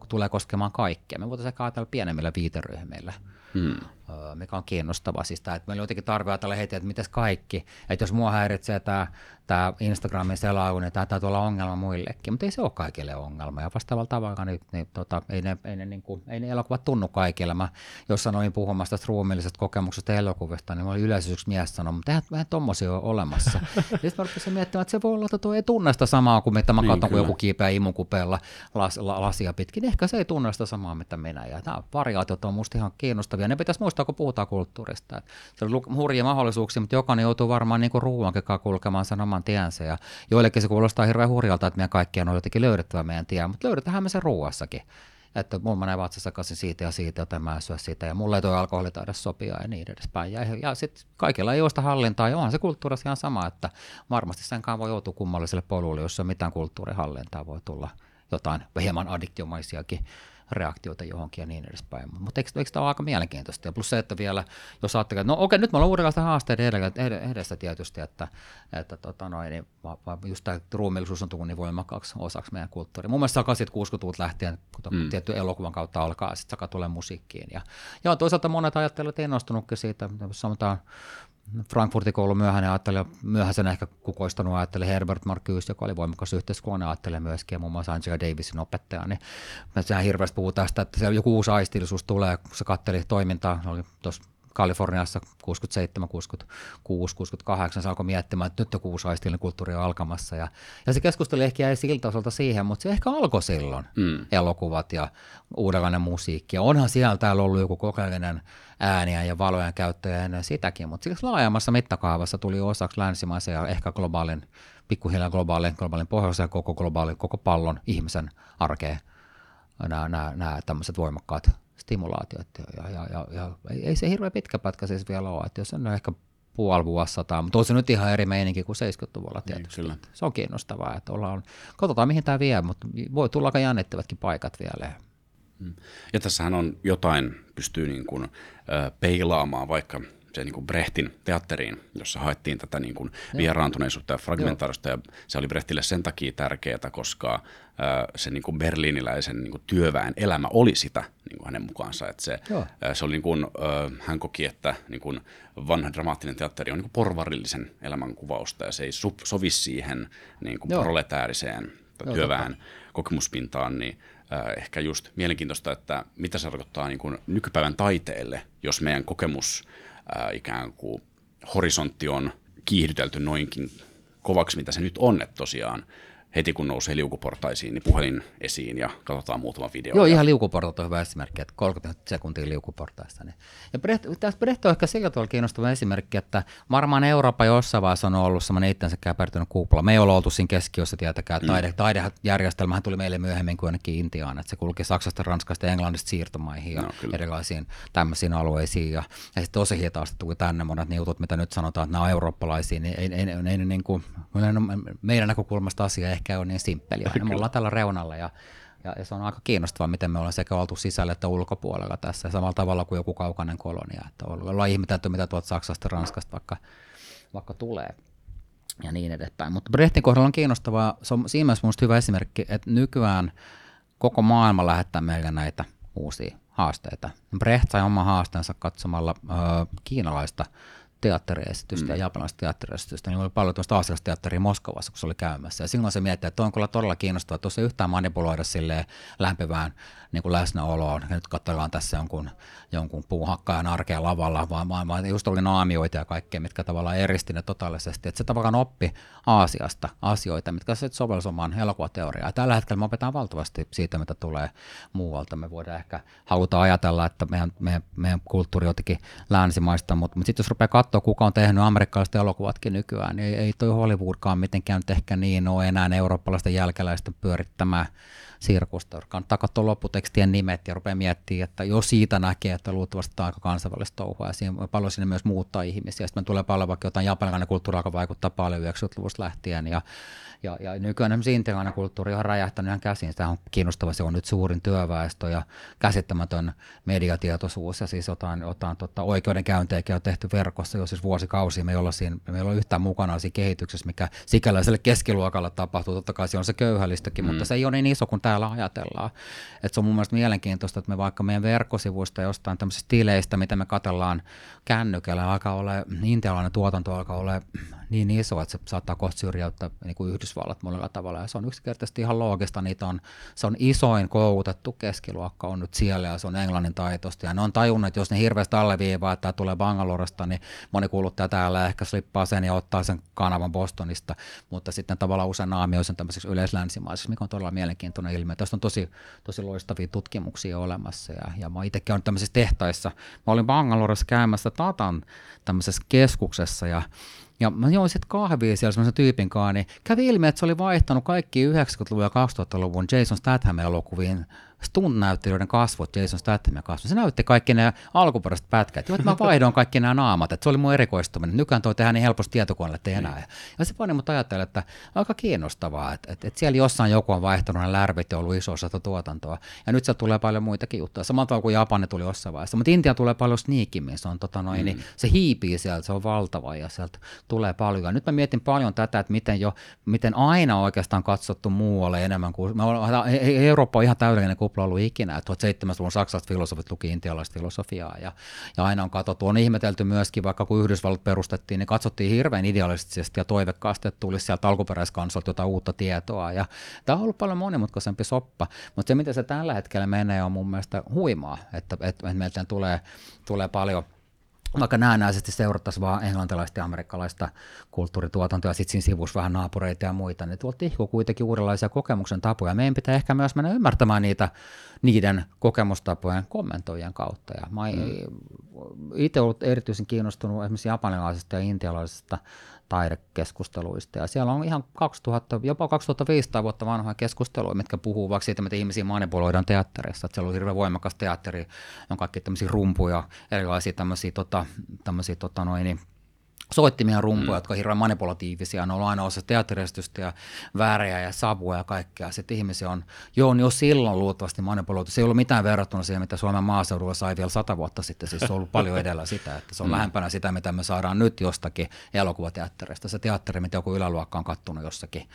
tulee koskemaan kaikkea. Me voitaisiin ehkä ajatella pienemmillä viiteryhmillä. Hmm mikä on kiinnostavaa. Siis tämä, että meillä jotenkin tarve ajatella heti, että mitäs kaikki. Että jos mua häiritsee tämä, tämä Instagramin selailu, niin tämä täytyy olla ongelma muillekin. Mutta ei se ole kaikille ongelma. Ja vastaavalla tavalla niin, niin tota, ei, ne, ei, ne, niin kuin, ei ne elokuvat tunnu kaikille. Mä jossain olin puhumassa tästä ruumiillisesta kokemuksesta elokuvista, niin mä olin yleensä yksi mies sanoi, mutta eihän, eihän tommosia ole olemassa. Sitten mä rupesin miettimään, että se voi olla, että tuo ei tunne sitä samaa kuin mitä mä niin, katson, kun joku kiipeä imukupeella las, la, lasia pitkin. Ehkä se ei tunne sitä samaa, mitä minä. Ja nämä variaatiot on musta ihan kiinnostavia. Ne pitäisi muistaa, kun puhutaan kulttuurista. Että se on hurja mahdollisuuksia, mutta jokainen joutuu varmaan niin ruuan kulkemaan sen oman tiensä. Ja joillekin se kuulostaa hirveän hurjalta, että meidän kaikkien on jotenkin löydettävä meidän tie, mutta löydetään me sen ruuassakin. Että mulla menee vatsassa kanssa siitä ja siitä, joten mä en syö siitä, ja mulle ei tuo alkoholi taida sopia ja niin edespäin. Ja, ja sitten kaikilla ei ole sitä hallintaa, ja onhan se kulttuurissa ihan sama, että varmasti sen kanssa voi joutua kummalliselle polulle, jos ei mitään kulttuurihallintaa, voi tulla jotain hieman addiktiomaisiakin reaktioita johonkin ja niin edespäin. Mutta eikö, eikö tämä ole aika mielenkiintoista? Ja plus se, että vielä, jos ajattelee, että no okei, nyt me ollaan uudenlaista haasteiden edessä tietysti, että, että tota noin, niin, just tämä ruumiillisuus on tullut niin voimakkaaksi osaksi meidän kulttuuria. Mun mielestä 80-60-luvulta lähtien, kun mm. tietty elokuvan kautta alkaa, sitten saka tulee musiikkiin. Ja, ja toisaalta monet ajattelevat, että innostunutkin siitä, sanotaan Frankfurtin koulu myöhäinen ajattelija, myöhäisen ehkä kukoistanut ajatteli Herbert Marcuse, joka oli voimakas yhteiskunnan ajattelija myöskin, ja muun muassa Angela Davisin opettaja, niin sehän hirveästi puhuu tästä, että joku uusi aistillisuus tulee, kun se katteli toimintaa, oli tuossa Kaliforniassa 67, 66, 68 se alkoi miettimään, että nyt joku uusi aistillinen kulttuuri on alkamassa. Ja, ja se keskustelu ehkä jäi siltä osalta siihen, mutta se ehkä alkoi silloin, mm. elokuvat ja uudenlainen musiikki. Ja onhan siellä täällä ollut joku kokeellinen ääniä ja valojen käyttöä ennen sitäkin, mutta siksi laajemmassa mittakaavassa tuli osaksi länsimaisen ja ehkä globaalin, pikkuhiljaa globaalin, globaalin pohjoisen ja koko globaalin, koko pallon ihmisen arkeen nämä, nämä, nämä tämmöiset voimakkaat stimulaatiot. Ja, ja, ja, ja ei se hirveän pitkä pätkä siis vielä ole, että jos on ehkä puoli vuosisataa, mutta on se nyt ihan eri meininki kuin 70-luvulla niin, tietysti. Niin, se on kiinnostavaa, että ollaan, katsotaan mihin tämä vie, mutta voi tulla aika jännittävätkin paikat vielä. Mm. Ja tässähän on jotain, pystyy niin kuin, äh, peilaamaan vaikka se niin kuin Brehtin teatteriin, jossa haettiin tätä niin kuin vieraantuneisuutta ja fragmentaarista. Ja se oli Brehtille sen takia tärkeää, koska se niin kuin berliiniläisen niin kuin työväen elämä oli sitä niin kuin hänen mukaansa. Että se, se oli niin kuin, hän koki, että niin kuin vanha dramaattinen teatteri on niin kuin porvarillisen elämän kuvausta ja se ei sovi siihen niin kuin proletääriseen Joo, työväen totta. kokemuspintaan, niin ehkä just mielenkiintoista, että mitä se tarkoittaa niin kuin nykypäivän taiteelle, jos meidän kokemus ää, ikään kuin horisontti on kiihdytelty noinkin kovaksi, mitä se nyt on, että tosiaan heti kun nousee liukuportaisiin, niin puhelin esiin ja katsotaan muutama video. Joo, ihan liukuportat on hyvä esimerkki, että 30 sekuntia liukuportaista. Niin. Ja Brecht, tässä Brecht on ehkä sillä tavalla kiinnostava esimerkki, että varmaan Eurooppa jossain vaiheessa on ollut semmoinen itsensä käpertynyt kupla. Me ei ole oltu siinä keskiössä tietäkään. Mm. Taide, taidejärjestelmähän tuli meille myöhemmin kuin ainakin Intiaan, että se kulki Saksasta, Ranskasta ja Englannista siirtomaihin ja no, erilaisiin tämmöisiin alueisiin. Ja, ja sitten tosi hitaasti tuli tänne monet ne jutut, mitä nyt sanotaan, että nämä on eurooppalaisia, niin ei, ei, ei, ei niin kuin, meidän näkökulmasta asia ehkä on niin simppeliä. Me ollaan tällä reunalla ja, ja, ja se on aika kiinnostavaa, miten me ollaan sekä oltu sisällä että ulkopuolella tässä samalla tavalla kuin joku kaukainen kolonia. Että ollaan ihmetelty, mitä tuolta Saksasta Ranskasta vaikka, vaikka tulee ja niin edespäin. Mutta Brehtin kohdalla on kiinnostavaa, se on siinä mielessä hyvä esimerkki, että nykyään koko maailma lähettää meille näitä uusia haasteita. Brecht sai oma haasteensa katsomalla ö, kiinalaista teatteriesitystä mm. ja japanilaista teatteriesitystä, niin oli paljon tuosta aasialaista teatteria Moskovassa, kun se oli käymässä. Ja silloin se mietti, että on kyllä todella kiinnostavaa, että tuossa yhtään manipuloida sille lämpivään niin kuin läsnäoloon. Ja nyt katsellaan tässä jonkun, jonkun puuhakkaajan arkea lavalla, vaan, vaan, vaan just oli naamioita ja kaikkea, mitkä tavallaan eristi ne totaalisesti. Että se tavallaan oppi Aasiasta asioita, mitkä se sovelsi omaan elokuvateoriaan. Ja tällä hetkellä me opetaan valtavasti siitä, mitä tulee muualta. Me voidaan ehkä haluta ajatella, että meidän, meidän, meidän kulttuuri jotenkin länsimaista, mutta, mutta sitten jos rupeaa katsoa, kuka on tehnyt amerikkalaiset elokuvatkin nykyään, niin ei, ei toi Hollywoodkaan mitenkään nyt ehkä niin ole enää eurooppalaisten jälkeläisten pyörittämää sirkusta. Kannattaa katsoa lopputekstien nimet ja rupeaa miettimään, että jo siitä näkee, että luultavasti tämä on aika kansainvälistä touhua ja siinä paljon sinne myös muuttaa ihmisiä. Sitten tulee paljon vaikka jotain japanilainen kulttuuri, joka vaikuttaa paljon 90-luvusta lähtien ja ja, ja nykyään esimerkiksi intialainen kulttuuri on räjähtänyt ihan käsiin. Sitä on kiinnostava, se on nyt suurin työväestö ja käsittämätön mediatietoisuus ja siis jotain, jotain tota, oikeudenkäyntejäkin on tehty verkossa jo siis vuosikausia. Me ei olla, siinä, me ei olla yhtään mukana siinä kehityksessä, mikä sikäläiselle keskiluokalle tapahtuu. Totta kai se on se köyhällistäkin, mm. mutta se ei ole niin iso kuin täällä ajatellaan. Et se on mun mielestä mielenkiintoista, että me vaikka meidän verkkosivuista jostain tämmöisistä tileistä, mitä me katellaan kännykällä, alkaa olla, intialainen tuotanto alkaa olla niin iso, että se saattaa kohta syrjäyttää niin kuin Yhdysvallat monella tavalla. Ja se on yksinkertaisesti ihan loogista. Niitä on, se on isoin koulutettu keskiluokka on nyt siellä ja se on englannin taitosta. Ja ne on tajunnut, että jos ne hirveästi alleviivaa, että tämä tulee Bangaloresta, niin moni kuluttaja täällä ehkä slippaa sen ja ottaa sen kanavan Bostonista. Mutta sitten tavallaan usein naamioi sen tämmöiseksi yleislänsimaiseksi, mikä on todella mielenkiintoinen ilmiö. Tästä on tosi, tosi loistavia tutkimuksia olemassa. Ja, ja mä itsekin olen tämmöisissä tehtaissa. Mä olin Bangaloressa käymässä Tatan tämmöisessä keskuksessa ja ja mä join sitten kahvia siellä semmoisen tyypin kanssa, niin kävi ilmi, että se oli vaihtanut kaikki 90-luvun ja 2000-luvun Jason Statham-elokuviin stunt-näyttelijöiden kasvot, Jason Stathamin kasvot. Se näytti kaikki nämä alkuperäiset pätkät. Joo, että mä vaihdoin kaikki nämä naamat, että se oli mun erikoistuminen. Nykyään toi tehdään niin helposti tietokoneelle, että enää. Ja se pani mut ajattelemaan, että aika kiinnostavaa, että, että, että siellä jossain joku on vaihtanut ne lärvit ja ollut iso osa tuotantoa. Ja nyt se tulee paljon muitakin juttuja. Samalla tavalla kuin Japani tuli jossain vaiheessa. Mutta Intia tulee paljon sniikimmin. Se, on, tota noin, niin mm. niin se hiipii sieltä, se on valtava ja sieltä tulee paljon. Ja nyt mä mietin paljon tätä, että miten, jo, miten aina oikeastaan katsottu muualle enemmän kuin, me ollaan, Eurooppa on ihan täydellinen kupla ollut ikinä. 1700-luvun saksalaiset filosofit luki intialaista filosofiaa ja, ja aina on katsottu, on ihmetelty myöskin, vaikka kun Yhdysvallat perustettiin, niin katsottiin hirveän idealistisesti ja toivekkaasti, että tulisi sieltä alkuperäiskansalta jotain uutta tietoa. Ja tämä on ollut paljon monimutkaisempi soppa, mutta se, miten se tällä hetkellä menee, on mun mielestä huimaa, että, että, että meiltä tulee, tulee paljon – vaikka näennäisesti seurattaisiin vaan englantilaista ja amerikkalaista kulttuurituotantoa ja sitten siinä sivussa vähän naapureita ja muita, niin tuolta tihkuu kuitenkin uudenlaisia kokemuksen tapoja. Meidän pitää ehkä myös mennä ymmärtämään niitä niiden kokemustapojen kommentoijien kautta. Ja mä mm. itse ollut erityisen kiinnostunut esimerkiksi japanilaisesta ja intialaisesta taidekeskusteluista. Ja siellä on ihan 2000, jopa 2500 vuotta vanhoja keskusteluja, mitkä puhuu vaikka siitä, miten ihmisiä manipuloidaan teatterissa. Että siellä on hirveän voimakas teatteri, on kaikki tämmöisiä rumpuja, erilaisia tämmöisiä, tota, tämmöisiä tota noin, soittimia rumpuja, mm. jotka on hirveän manipulatiivisia, ne on aina osa teatteristystä ja väärejä ja savua ja kaikkea. Sitten ihmisiä on jo, on jo silloin luultavasti manipuloitu. Se ei ollut mitään verrattuna siihen, mitä Suomen maaseudulla sai vielä sata vuotta sitten. Siis se on ollut paljon edellä sitä, että se on mm. lähempänä sitä, mitä me saadaan nyt jostakin elokuvateatterista. Se teatteri, mitä joku yläluokka on kattonut jossakin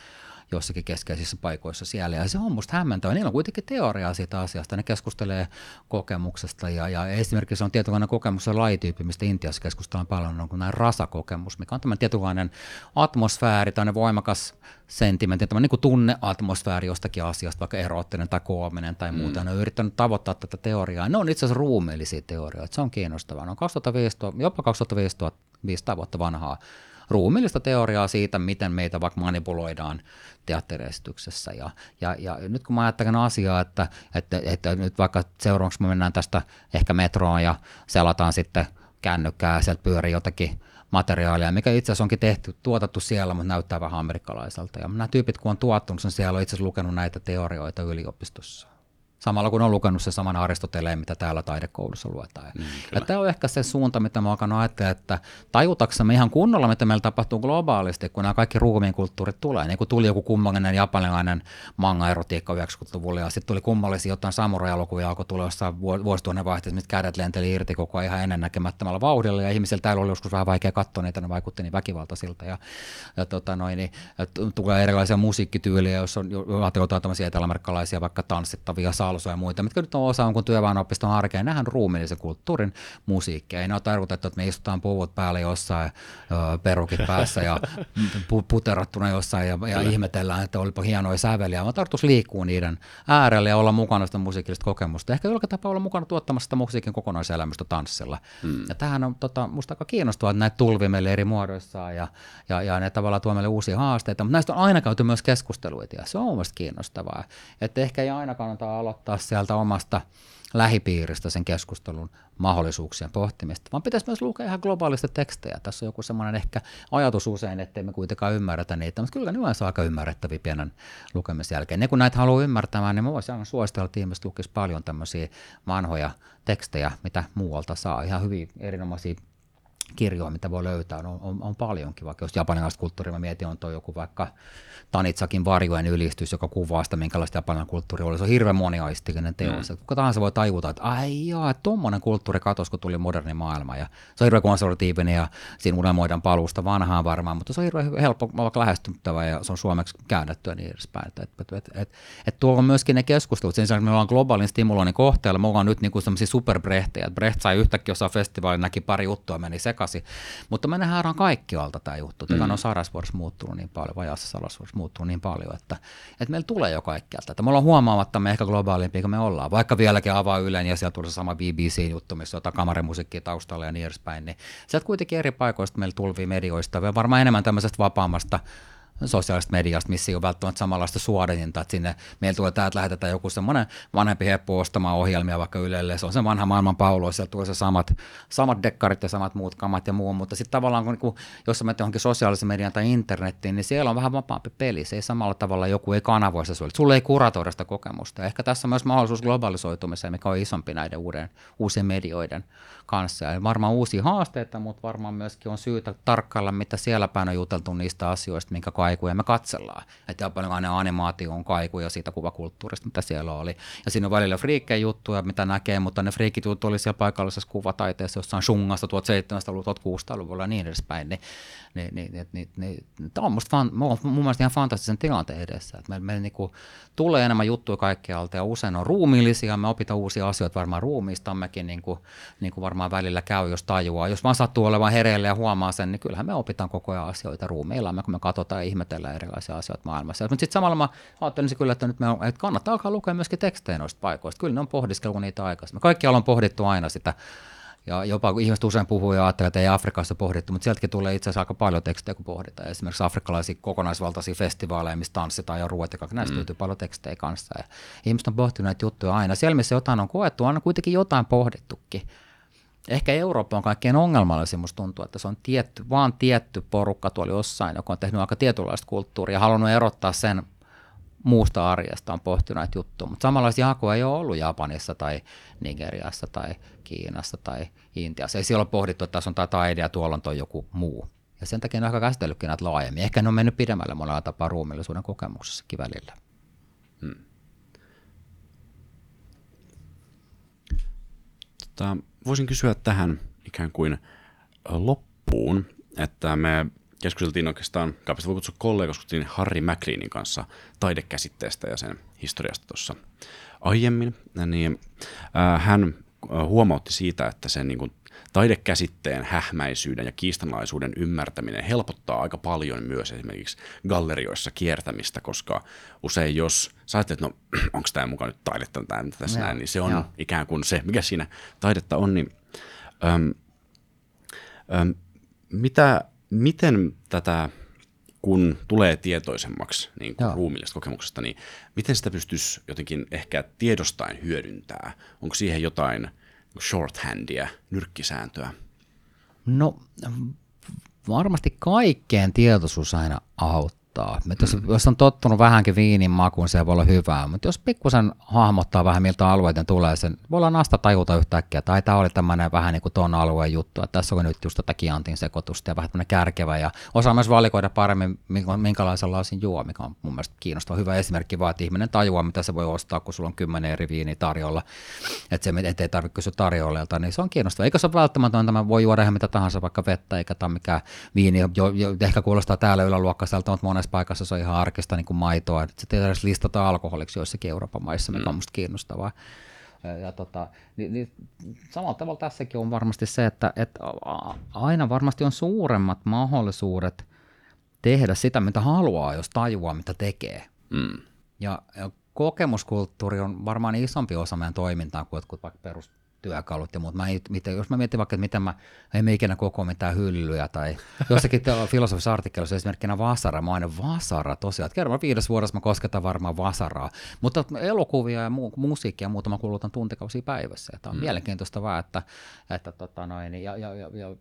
jossakin keskeisissä paikoissa siellä. Ja se on musta hämmentävä. Niillä on kuitenkin teoriaa siitä asiasta. Ne keskustelee kokemuksesta ja, ja esimerkiksi on tietynlainen kokemus ja lajityyppi, mistä Intiassa keskustellaan paljon, on kuin näin rasakokemus, mikä on tämmöinen tietynlainen atmosfääri tai voimakas sentimentti, tämmöinen niin tunneatmosfääri jostakin asiasta, vaikka eroottinen tai koominen tai muuta. Mm. Ne on yrittänyt tavoittaa tätä teoriaa. Ne on itse asiassa ruumiillisia teorioita. Se on kiinnostavaa. Ne on 2015, jopa 2015 vuotta vanhaa ruumiillista teoriaa siitä, miten meitä vaikka manipuloidaan teatteriesityksessä. Ja, ja, ja nyt kun mä ajattelen asiaa, että, että, että nyt vaikka seuraavaksi me mennään tästä ehkä metroon ja selataan sitten kännykkää ja sieltä pyörii jotakin materiaalia, mikä itse asiassa onkin tehty, tuotettu siellä, mutta näyttää vähän amerikkalaiselta. Ja nämä tyypit, kun on tuottunut, niin siellä on itse asiassa lukenut näitä teorioita yliopistossa samalla kun on lukenut sen saman Aristoteleen, mitä täällä taidekoulussa luetaan. Mm, ja tämä on ehkä se suunta, mitä mä alkanut ajatella, että tajutaksemme ihan kunnolla, mitä meillä tapahtuu globaalisti, kun nämä kaikki ruumiin kulttuurit tulee. Niin kun tuli joku kummallinen japanilainen manga-erotiikka 90-luvulla ja sitten tuli kummallisia jotain samurai-elokuvia, alkoi tulla jossain vuosituhannen vaihteessa, mitä kädet lenteli irti koko ajan ihan ennennäkemättömällä vauhdilla ja ihmisillä täällä oli joskus vähän vaikea katsoa niitä, ne vaikutti niin väkivaltaisilta ja, ja tota noin, niin, tulee erilaisia musiikkityyliä, jos on jotain tämmöisiä eteläamerikkalaisia vaikka tanssittavia salsoja ja muita, mitkä nyt on osa on kuin työväenopiston arkea. Nähän ruumiillisen kulttuurin musiikkia. Ei ne ole tarkoitettu, että me istutaan puvut päälle jossain, perukit päässä ja puterattuna jossain ja, ja ihmetellään, että olipa hienoja säveliä, vaan tarkoitus liikkuu niiden äärelle ja olla mukana sitä musiikillista kokemusta. Ehkä jollakin tapaa olla mukana tuottamassa sitä musiikin kokonaiselämystä tanssilla. Hmm. Ja tähän on tota, musta aika kiinnostavaa, että näitä tulvi meille eri muodoissaan ja, ja, ja ne tavallaan tuo meille uusia haasteita, mutta näistä on aina käyty myös keskusteluita ja se on mielestäni kiinnostavaa. Että ehkä ei aina kannata aloittaa sieltä omasta lähipiiristä sen keskustelun mahdollisuuksien pohtimista, vaan pitäisi myös lukea ihan globaalista tekstejä. Tässä on joku semmoinen ehkä ajatus usein, ettei me kuitenkaan ymmärretä niitä, mutta kyllä ne on aika ymmärrettäviä pienen lukemisen jälkeen. Ne kun näitä haluaa ymmärtämään, niin mä voisin aina suositella, että ihmiset lukisi paljon tämmöisiä vanhoja tekstejä, mitä muualta saa. Ihan hyvin erinomaisia kirjoja, mitä voi löytää, on, on, on paljonkin. Vaikka jos japanilaista kulttuuria mä mietin, on tuo joku vaikka Tanitsakin varjojen ylistys, joka kuvaa sitä, minkälaista japanilainen kulttuuri oli. Se on hirveän moniaistinen teos. Mm. Kuka tahansa voi tajuta, että ai että tuommoinen kulttuuri katosi, kun tuli moderni maailma. Ja se on hirveän konservatiivinen ja siinä unelmoidaan paluusta vanhaan varmaan, mutta se on hirveän helppo vaikka lähestyttävä ja se on suomeksi käännetty ja niin edespäin. Et, et, et, et, et tuolla on myöskin ne keskustelut. Sen sijaan, me ollaan globaalin stimuloinnin kohteella, me ollaan nyt niinku sellaisia superbrehtejä. Brecht sai yhtäkkiä jossain festivaalin, näki pari juttua, meni sekaisin. Mutta me nähdään kaikkialta tämä juttu. Mm. on Sarasvuorossa muuttunut niin paljon, vajaassa Sarasvuorossa muuttunut niin paljon, että, että meillä tulee jo kaikkialta. Että me ollaan huomaamattamme ehkä globaalimpia kuin me ollaan. Vaikka vieläkin avaa Ylen ja sieltä tulee se sama BBC-juttu, missä on kamarimusiikkia taustalla ja niin edespäin. Niin sieltä kuitenkin eri paikoista meillä tulvii medioista, varmaan enemmän tämmöisestä vapaammasta sosiaalisesta mediasta, missä ei ole välttämättä samanlaista suodatinta, että sinne meillä tulee täältä lähetetään joku semmoinen vanhempi heppu ostamaan ohjelmia vaikka Ylelle, se on se vanha maailman paulo, sieltä tulee se samat, samat dekkarit ja samat muut kamat ja muu, mutta sitten tavallaan kun, kun jos menet johonkin sosiaalisen median tai internettiin, niin siellä on vähän vapaampi peli, se ei samalla tavalla joku ei kanavoi sitä sulle, sulle ei kuratoida sitä kokemusta. Ehkä tässä on myös mahdollisuus globalisoitumiseen, mikä on isompi näiden uuden, uusien medioiden kanssa. Ja varmaan uusia haasteita, mutta varmaan myöskin on syytä tarkkailla, mitä siellä päin on juteltu niistä asioista, minkä kaikuja me katsellaan. Että paljon animaatio on kaikuja siitä kuvakulttuurista, mitä siellä oli. Ja siinä on välillä friikkejä juttuja, mitä näkee, mutta ne friikit juttu oli siellä paikallisessa kuvataiteessa jossain Shungassa 1700-luvulla, 1600-luvulla ja niin edespäin. Niin, niin, niin, niin, niin, niin, tämä on musta fan, mun mielestä ihan fantastisen tilanteen edessä. Että meillä, meillä niin kuin, tulee enemmän juttuja kaikkialta ja usein on ruumiillisia, me opitaan uusia asioita varmaan ruumiistammekin, niin kuin, niin kuin varmaan välillä käy, jos tajuaa. Jos vaan sattuu olemaan hereillä ja huomaa sen, niin kyllähän me opitaan koko ajan asioita ruumiillamme, kun me katsotaan ja ihmetellään erilaisia asioita maailmassa. Mutta sitten samalla mä ajattelisin kyllä, että nyt me on, että kannattaa alkaa lukea myöskin tekstejä noista paikoista. Kyllä ne on pohdiskeltu niitä aikaisemmin. Kaikki on pohdittu aina sitä ja jopa kun ihmiset usein puhuu ja ajattelee, että ei Afrikassa pohdittu, mutta sieltäkin tulee itse asiassa aika paljon tekstejä, kun pohditaan. Esimerkiksi afrikkalaisia kokonaisvaltaisia festivaaleja, missä tanssitaan ja ruoat ja kaikki. Näistä mm. löytyy paljon tekstejä kanssa. Ja ihmiset on pohtinut näitä juttuja aina. Siellä, missä jotain on koettu, on kuitenkin jotain pohdittukin. Ehkä Eurooppa on kaikkein ongelmallisin, musta tuntuu, että se on tietty, vaan tietty porukka tuolla jossain, joka on tehnyt aika tietynlaista kulttuuria ja halunnut erottaa sen muusta arjesta on pohtinut näitä juttuja, mutta samanlaista jakua ei ole ollut Japanissa tai Nigeriassa tai Kiinassa tai Intiassa. Ei siellä ole pohdittu, että tässä on tämä taide ja tuolla on toi joku muu Ja sen takia ne on ehkä käsitellytkin näitä laajemmin. Ehkä ne on mennyt pidemmälle monella tapaa ruumillisuuden kokemuksessakin välillä. Hmm. Tota, voisin kysyä tähän ikään kuin loppuun, että me keskusteltiin oikeastaan, kaupasta voi kutsua kollega, keskusteltiin Harry McLeanin kanssa taidekäsitteestä ja sen historiasta tuossa aiemmin, niin äh, hän huomautti siitä, että sen niin kuin, taidekäsitteen hähmäisyyden ja kiistanlaisuuden ymmärtäminen helpottaa aika paljon myös esimerkiksi gallerioissa kiertämistä, koska usein jos sä ajattelet, no onko tämä mukaan nyt taidetta tai mitä tässä näin, niin se on ja. ikään kuin se, mikä siinä taidetta on, niin äm, äm, mitä, miten tätä kun tulee tietoisemmaksi niin kuin ruumiillisesta kokemuksesta, niin miten sitä pystyisi jotenkin ehkä tiedostain hyödyntää? Onko siihen jotain shorthandia, nyrkkisääntöä? No varmasti kaikkeen tietoisuus aina auttaa jos, mm. jos on tottunut vähänkin viinin makuun, se voi olla hyvää, mutta jos pikkusen hahmottaa vähän miltä alueiden tulee, sen voi olla nasta tajuta yhtäkkiä, tai tämä oli tämmöinen vähän niin kuin tuon alueen juttu, että tässä on nyt just tätä kiantin sekoitusta ja vähän tämmöinen kärkevä, ja osaa myös valikoida paremmin, minkälaisella lasin juo, mikä on mun mielestä kiinnostava. Hyvä esimerkki vaan, että ihminen tajuaa, mitä se voi ostaa, kun sulla on kymmenen eri viiniä tarjolla, että se ettei tarvitse kysyä tarjoilijalta, niin se on kiinnostavaa. Eikä se ole välttämätöntä, mä voi juoda ihan mitä tahansa, vaikka vettä, eikä tämä mikään viini, jo, jo, ehkä kuulostaa täällä yläluokkaiselta, mutta monessa paikassa se on ihan arkista niin kuin maitoa, että se edes listata alkoholiksi joissakin Euroopan maissa, mikä on mm. musta kiinnostavaa. Ja tota, niin, niin, samalla tavalla tässäkin on varmasti se, että, että aina varmasti on suuremmat mahdollisuudet tehdä sitä, mitä haluaa, jos tajuaa, mitä tekee. Mm. Ja, ja kokemuskulttuuri on varmaan isompi osa meidän toimintaa kuin jotkut vaikka perus, työkalut ja muut. Mä, miten, jos mä mietin vaikka, että miten mä en ikinä koko mitään hyllyjä tai jossakin filosofisessa artikkelissa esimerkkinä Vasara, mä aina Vasara tosiaan, että kerran viides vuodessa mä kosketan varmaan Vasaraa, mutta elokuvia ja mu- musiikkia muuta mä kulutan tuntikausia päivässä. Tämä on mm. mielenkiintoista vaan, että, että tota noin, ja, ja, ja, ja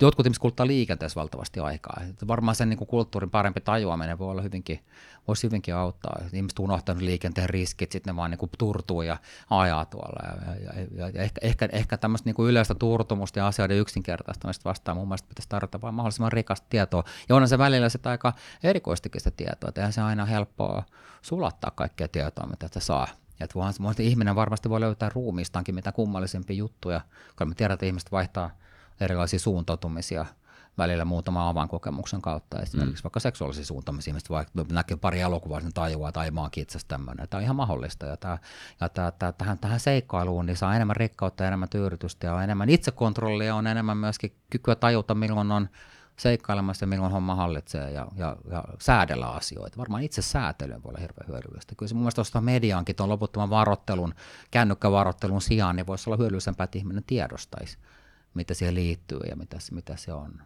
jotkut ihmiset kuluttaa liikenteessä valtavasti aikaa. Että varmaan sen niin kuin kulttuurin parempi tajuaminen voi olla hyvinkin, voisi hyvinkin auttaa. Ihmiset unohtanut liikenteen riskit, sitten ne vaan niin kuin turtuu ja ajaa tuolla. Ja, ja, ja, ja ehkä, ehkä, ehkä tämmöistä niin kuin yleistä turtumusta ja asioiden yksinkertaistamista vastaan mun mielestä pitäisi tarjota vain mahdollisimman rikasta tietoa. Ja onhan se välillä sitä aika erikoistikin sitä tietoa, että eihän se aina helppoa sulattaa kaikkea tietoa, mitä se saa. Että voihan, ihminen varmasti voi löytää ruumiistaankin mitä kummallisempia juttuja, kun me tiedät, että ihmiset vaihtaa erilaisia suuntautumisia – välillä muutama avainkokemuksen kautta. Esimerkiksi mm. vaikka seksuaalisia suuntaamisia, mistä vaikka näkee pari elokuvaa, niin tajuaa, että mä oonkin itse tämmöinen. Tämä on ihan mahdollista. Ja, tämä, ja tämä, tämä, tähän, tähän seikkailuun niin saa enemmän rikkautta ja enemmän tyydytystä ja on enemmän itsekontrollia, on enemmän myöskin kykyä tajuta, milloin on seikkailemassa ja milloin homma hallitsee ja, ja, ja säädellä asioita. Varmaan itse säätely voi olla hirveän hyödyllistä. Kyllä se mun mielestä tuosta mediaankin tuon loputtoman varottelun, kännykkävarottelun sijaan, niin voisi olla hyödyllisempää, että ihminen tiedostaisi, mitä siihen liittyy ja mitä, mitä se on.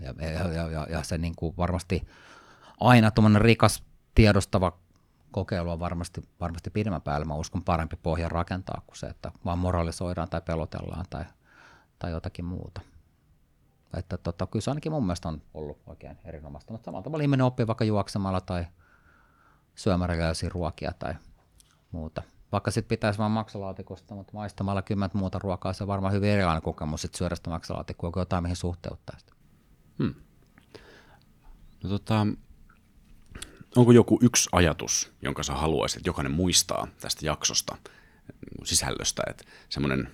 Ja, ja, ja, ja se niin kuin varmasti aina tuommoinen rikas tiedostava kokeilu on varmasti, varmasti pidemmän päällä, mä uskon parempi pohja rakentaa kuin se, että vaan moralisoidaan tai pelotellaan tai, tai jotakin muuta. Että tota, kyllä se ainakin mun mielestä on ollut oikein erinomaista, mutta samalla tavalla ihminen oppii vaikka juoksemalla tai syömällä ruokia tai muuta. Vaikka sitten pitäisi vain maksalaatikosta, mutta maistamalla kymmentä muuta ruokaa, se on varmaan hyvin erilainen kokemus sitten syödä sitä maksalaatikkoa kuin jotain, mihin suhteuttaa sitä. Hmm. No, tota, onko joku yksi ajatus, jonka sä haluaisit, että jokainen muistaa tästä jaksosta, sisällöstä, että semmoinen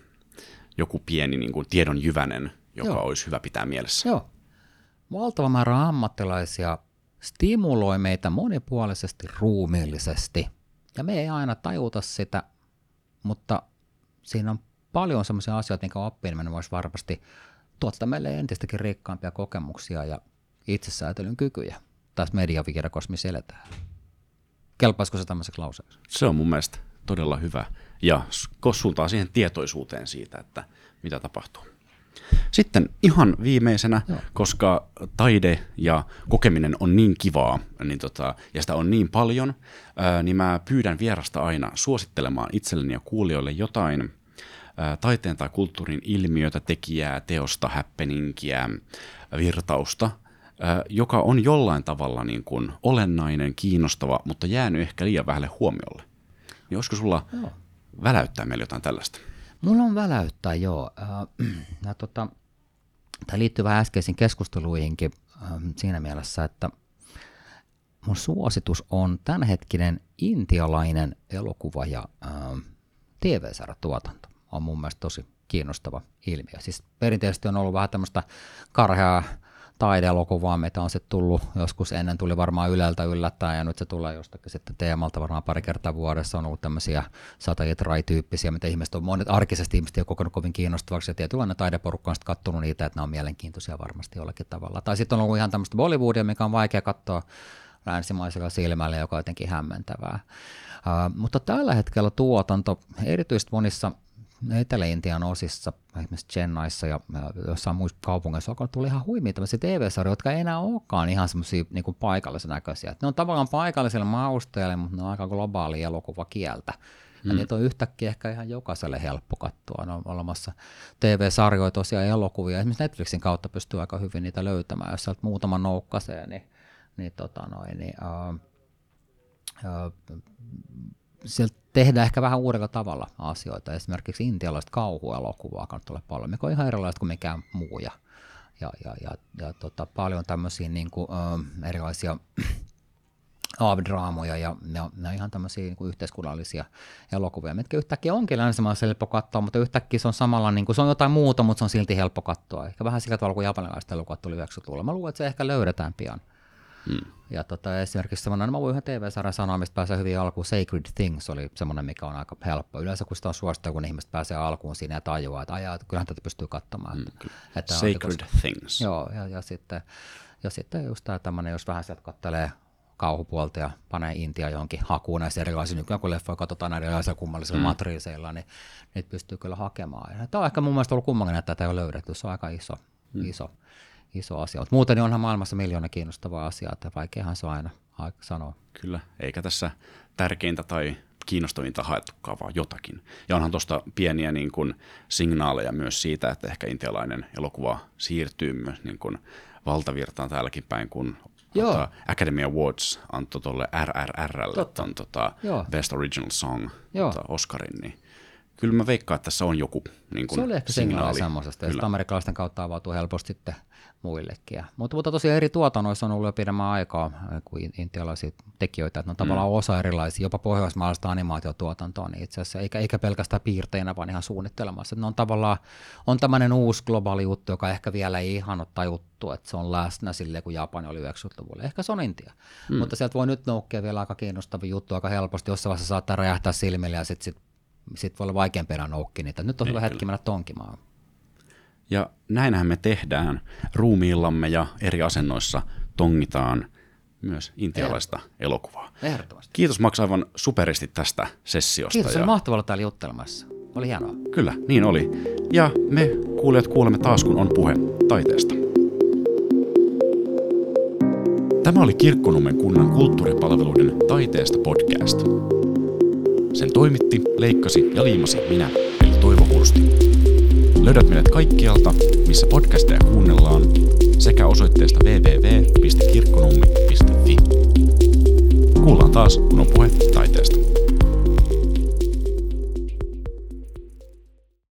joku pieni niin kuin tiedon jyvänen, joka Joo. olisi hyvä pitää mielessä? Joo. Valtava määrä ammattilaisia stimuloi meitä monipuolisesti ruumiillisesti – ja me ei aina tajuta sitä, mutta siinä on paljon sellaisia asioita, minkä oppiminen voisi varmasti tuottaa meille entistäkin rikkaampia kokemuksia ja itsesäätelyn kykyjä. Taas mediavikirjakossa, missä eletään. Kelpaisiko se tämmöiseksi lauseeksi? Se on mun mielestä todella hyvä ja suuntaa siihen tietoisuuteen siitä, että mitä tapahtuu. Sitten ihan viimeisenä, Joo. koska taide ja kokeminen on niin kivaa niin tota, ja sitä on niin paljon, ää, niin mä pyydän vierasta aina suosittelemaan itselleni ja kuulijoille jotain ää, taiteen tai kulttuurin ilmiötä, tekijää, teosta, happeningia, virtausta, ää, joka on jollain tavalla niin kuin olennainen, kiinnostava, mutta jäänyt ehkä liian vähälle huomiolle. Niin olisiko sulla Joo. väläyttää meille jotain tällaista? Mulla on väläyttää, joo. Äh, ja tota, tämä liittyy vähän äskeisiin keskusteluihinkin ähm, siinä mielessä, että mun suositus on tämänhetkinen intialainen elokuva ja ähm, TV-sarjatuotanto. On mun mielestä tosi kiinnostava ilmiö. Siis perinteisesti on ollut vähän tämmöistä karheaa taideelokuvaa, mitä on sitten tullut joskus ennen, tuli varmaan Yleltä yllättäen ja nyt se tulee jostakin sitten teemalta varmaan pari kertaa vuodessa. On ollut tämmöisiä satajat tyyppisiä mitä ihmiset on monet arkisesti ihmiset ole kokenut kovin kiinnostavaksi ja tietynlainen taideporukka on sitten katsonut niitä, että ne on mielenkiintoisia varmasti jollakin tavalla. Tai sitten on ollut ihan tämmöistä Bollywoodia, mikä on vaikea katsoa länsimaisella silmällä, joka on jotenkin hämmentävää. Uh, mutta tällä hetkellä tuotanto, erityisesti monissa Etelä-Intian osissa, esimerkiksi Chennaissa ja jossain muissa kaupungeissa alkaa tulla ihan huimia tämmöisiä TV-sarjoja, jotka ei enää olekaan ihan semmoisia niin paikallisen näköisiä. Ne on tavallaan paikalliselle mausteelle, mutta ne on aika globaali elokuvakieltä. Ja mm. niitä on yhtäkkiä ehkä ihan jokaiselle helppo katsoa. Ne on olemassa TV-sarjoja, tosiaan elokuvia. Esimerkiksi Netflixin kautta pystyy aika hyvin niitä löytämään. Jos sieltä muutama noukkasee, niin, niin, tota noin, niin uh, uh, sieltä tehdään ehkä vähän uudella tavalla asioita. Esimerkiksi intialaista kauhuelokuvaa kannattaa tulla paljon, mikä on ihan erilaista kuin mikään muu. Ja, ja, ja, ja, ja tota, paljon tämmöisiä niin kuin, ö, erilaisia aavidraamoja ja ne on, ne on ihan tämmöisiä niin kuin yhteiskunnallisia elokuvia, mitkä yhtäkkiä onkin länsimaissa helppo katsoa, mutta yhtäkkiä se on samalla, niin kuin, se on jotain muuta, mutta se on silti helppo katsoa. Ehkä vähän sillä tavalla kuin japanilaiset elokuvat tuli 90-luvulla. Mä luulen, että se ehkä löydetään pian. Hmm. Ja tota, esimerkiksi semmoinen, mä voin yhden TV-sarjan sanoa, mistä pääsee hyvin alkuun, Sacred Things oli semmoinen, mikä on aika helppo. Yleensä kun sitä on suosittu, kun ihmiset pääsee alkuun siinä ja tajuaa, että ajaa, kyllähän tätä pystyy katsomaan. Hmm. Että Sacred koska, Things. Joo, ja, ja, sitten, ja sitten just tämä tämmöinen, jos vähän sieltä kattelee kauhupuolta ja panee Intia johonkin hakuun näissä erilaisia, nykyään kun leffoja katsotaan näillä erilaisilla kummallisilla mm. matriiseilla, niin niitä pystyy kyllä hakemaan. Ja tämä on ehkä mun mielestä ollut kummallinen, että tätä ei ole löydetty, se on aika iso, mm. iso iso asia. Mutta muuten niin onhan maailmassa miljoona kiinnostavaa asiaa, että vaikeahan se on aina sanoa. Kyllä, eikä tässä tärkeintä tai kiinnostavinta haettukaan, vaan jotakin. Ja onhan tuosta pieniä niin kuin, signaaleja myös siitä, että ehkä intialainen elokuva siirtyy myös niin kuin, valtavirtaan täälläkin päin, kun Joo. Tota, Academy Awards antoi tuolle RRRlle ton, tota, Best Original Song tota, Oscarin, niin kyllä mä veikkaan, että tässä on joku niin kuin, Se oli ehkä signaali semmoisesta, ja amerikkalaisten kautta avautuu helposti sitten muillekin. Mutta, mutta tosiaan eri tuotannoissa on ollut jo pidemmän aikaa kuin intialaisia tekijöitä, että ne on mm. tavallaan osa erilaisia, jopa pohjoismaalaista animaatiotuotantoa niin itse asiassa, eikä, eikä pelkästään piirteinä, vaan ihan suunnittelemassa. Että ne on tavallaan, on tämmöinen uusi globaali juttu, joka ehkä vielä ei ihan ole tajuttu, että se on läsnä silleen, kun Japani oli 90-luvulla. Ehkä se on Intia. Mm. Mutta sieltä voi nyt noukkia vielä aika kiinnostavia juttu aika helposti, jossain vaiheessa saattaa räjähtää silmille ja sitten sit, sit voi olla vaikeampi enää noukki niitä. Nyt on hyvä hetki mennä tonkimaan. Ja näinhän me tehdään ruumiillamme ja eri asennoissa tongitaan myös intialaista elokuvaa. Ehdottomasti. Kiitos Max aivan superisti tästä sessiosta. Kiitos, ja... oli mahtavaa olla täällä juttelemassa. Oli hienoa. Kyllä, niin oli. Ja me kuulijat kuulemme taas, kun on puhe taiteesta. Tämä oli Kirkkonummen kunnan kulttuuripalveluiden taiteesta podcast. Sen toimitti, leikkasi ja liimasi minä, eli Toivo Hursti. Löydät meidät kaikkialta, missä podcasteja kuunnellaan, sekä osoitteesta www.kirkkonummi.fi. Kuullaan taas, kun on puhe taiteesta.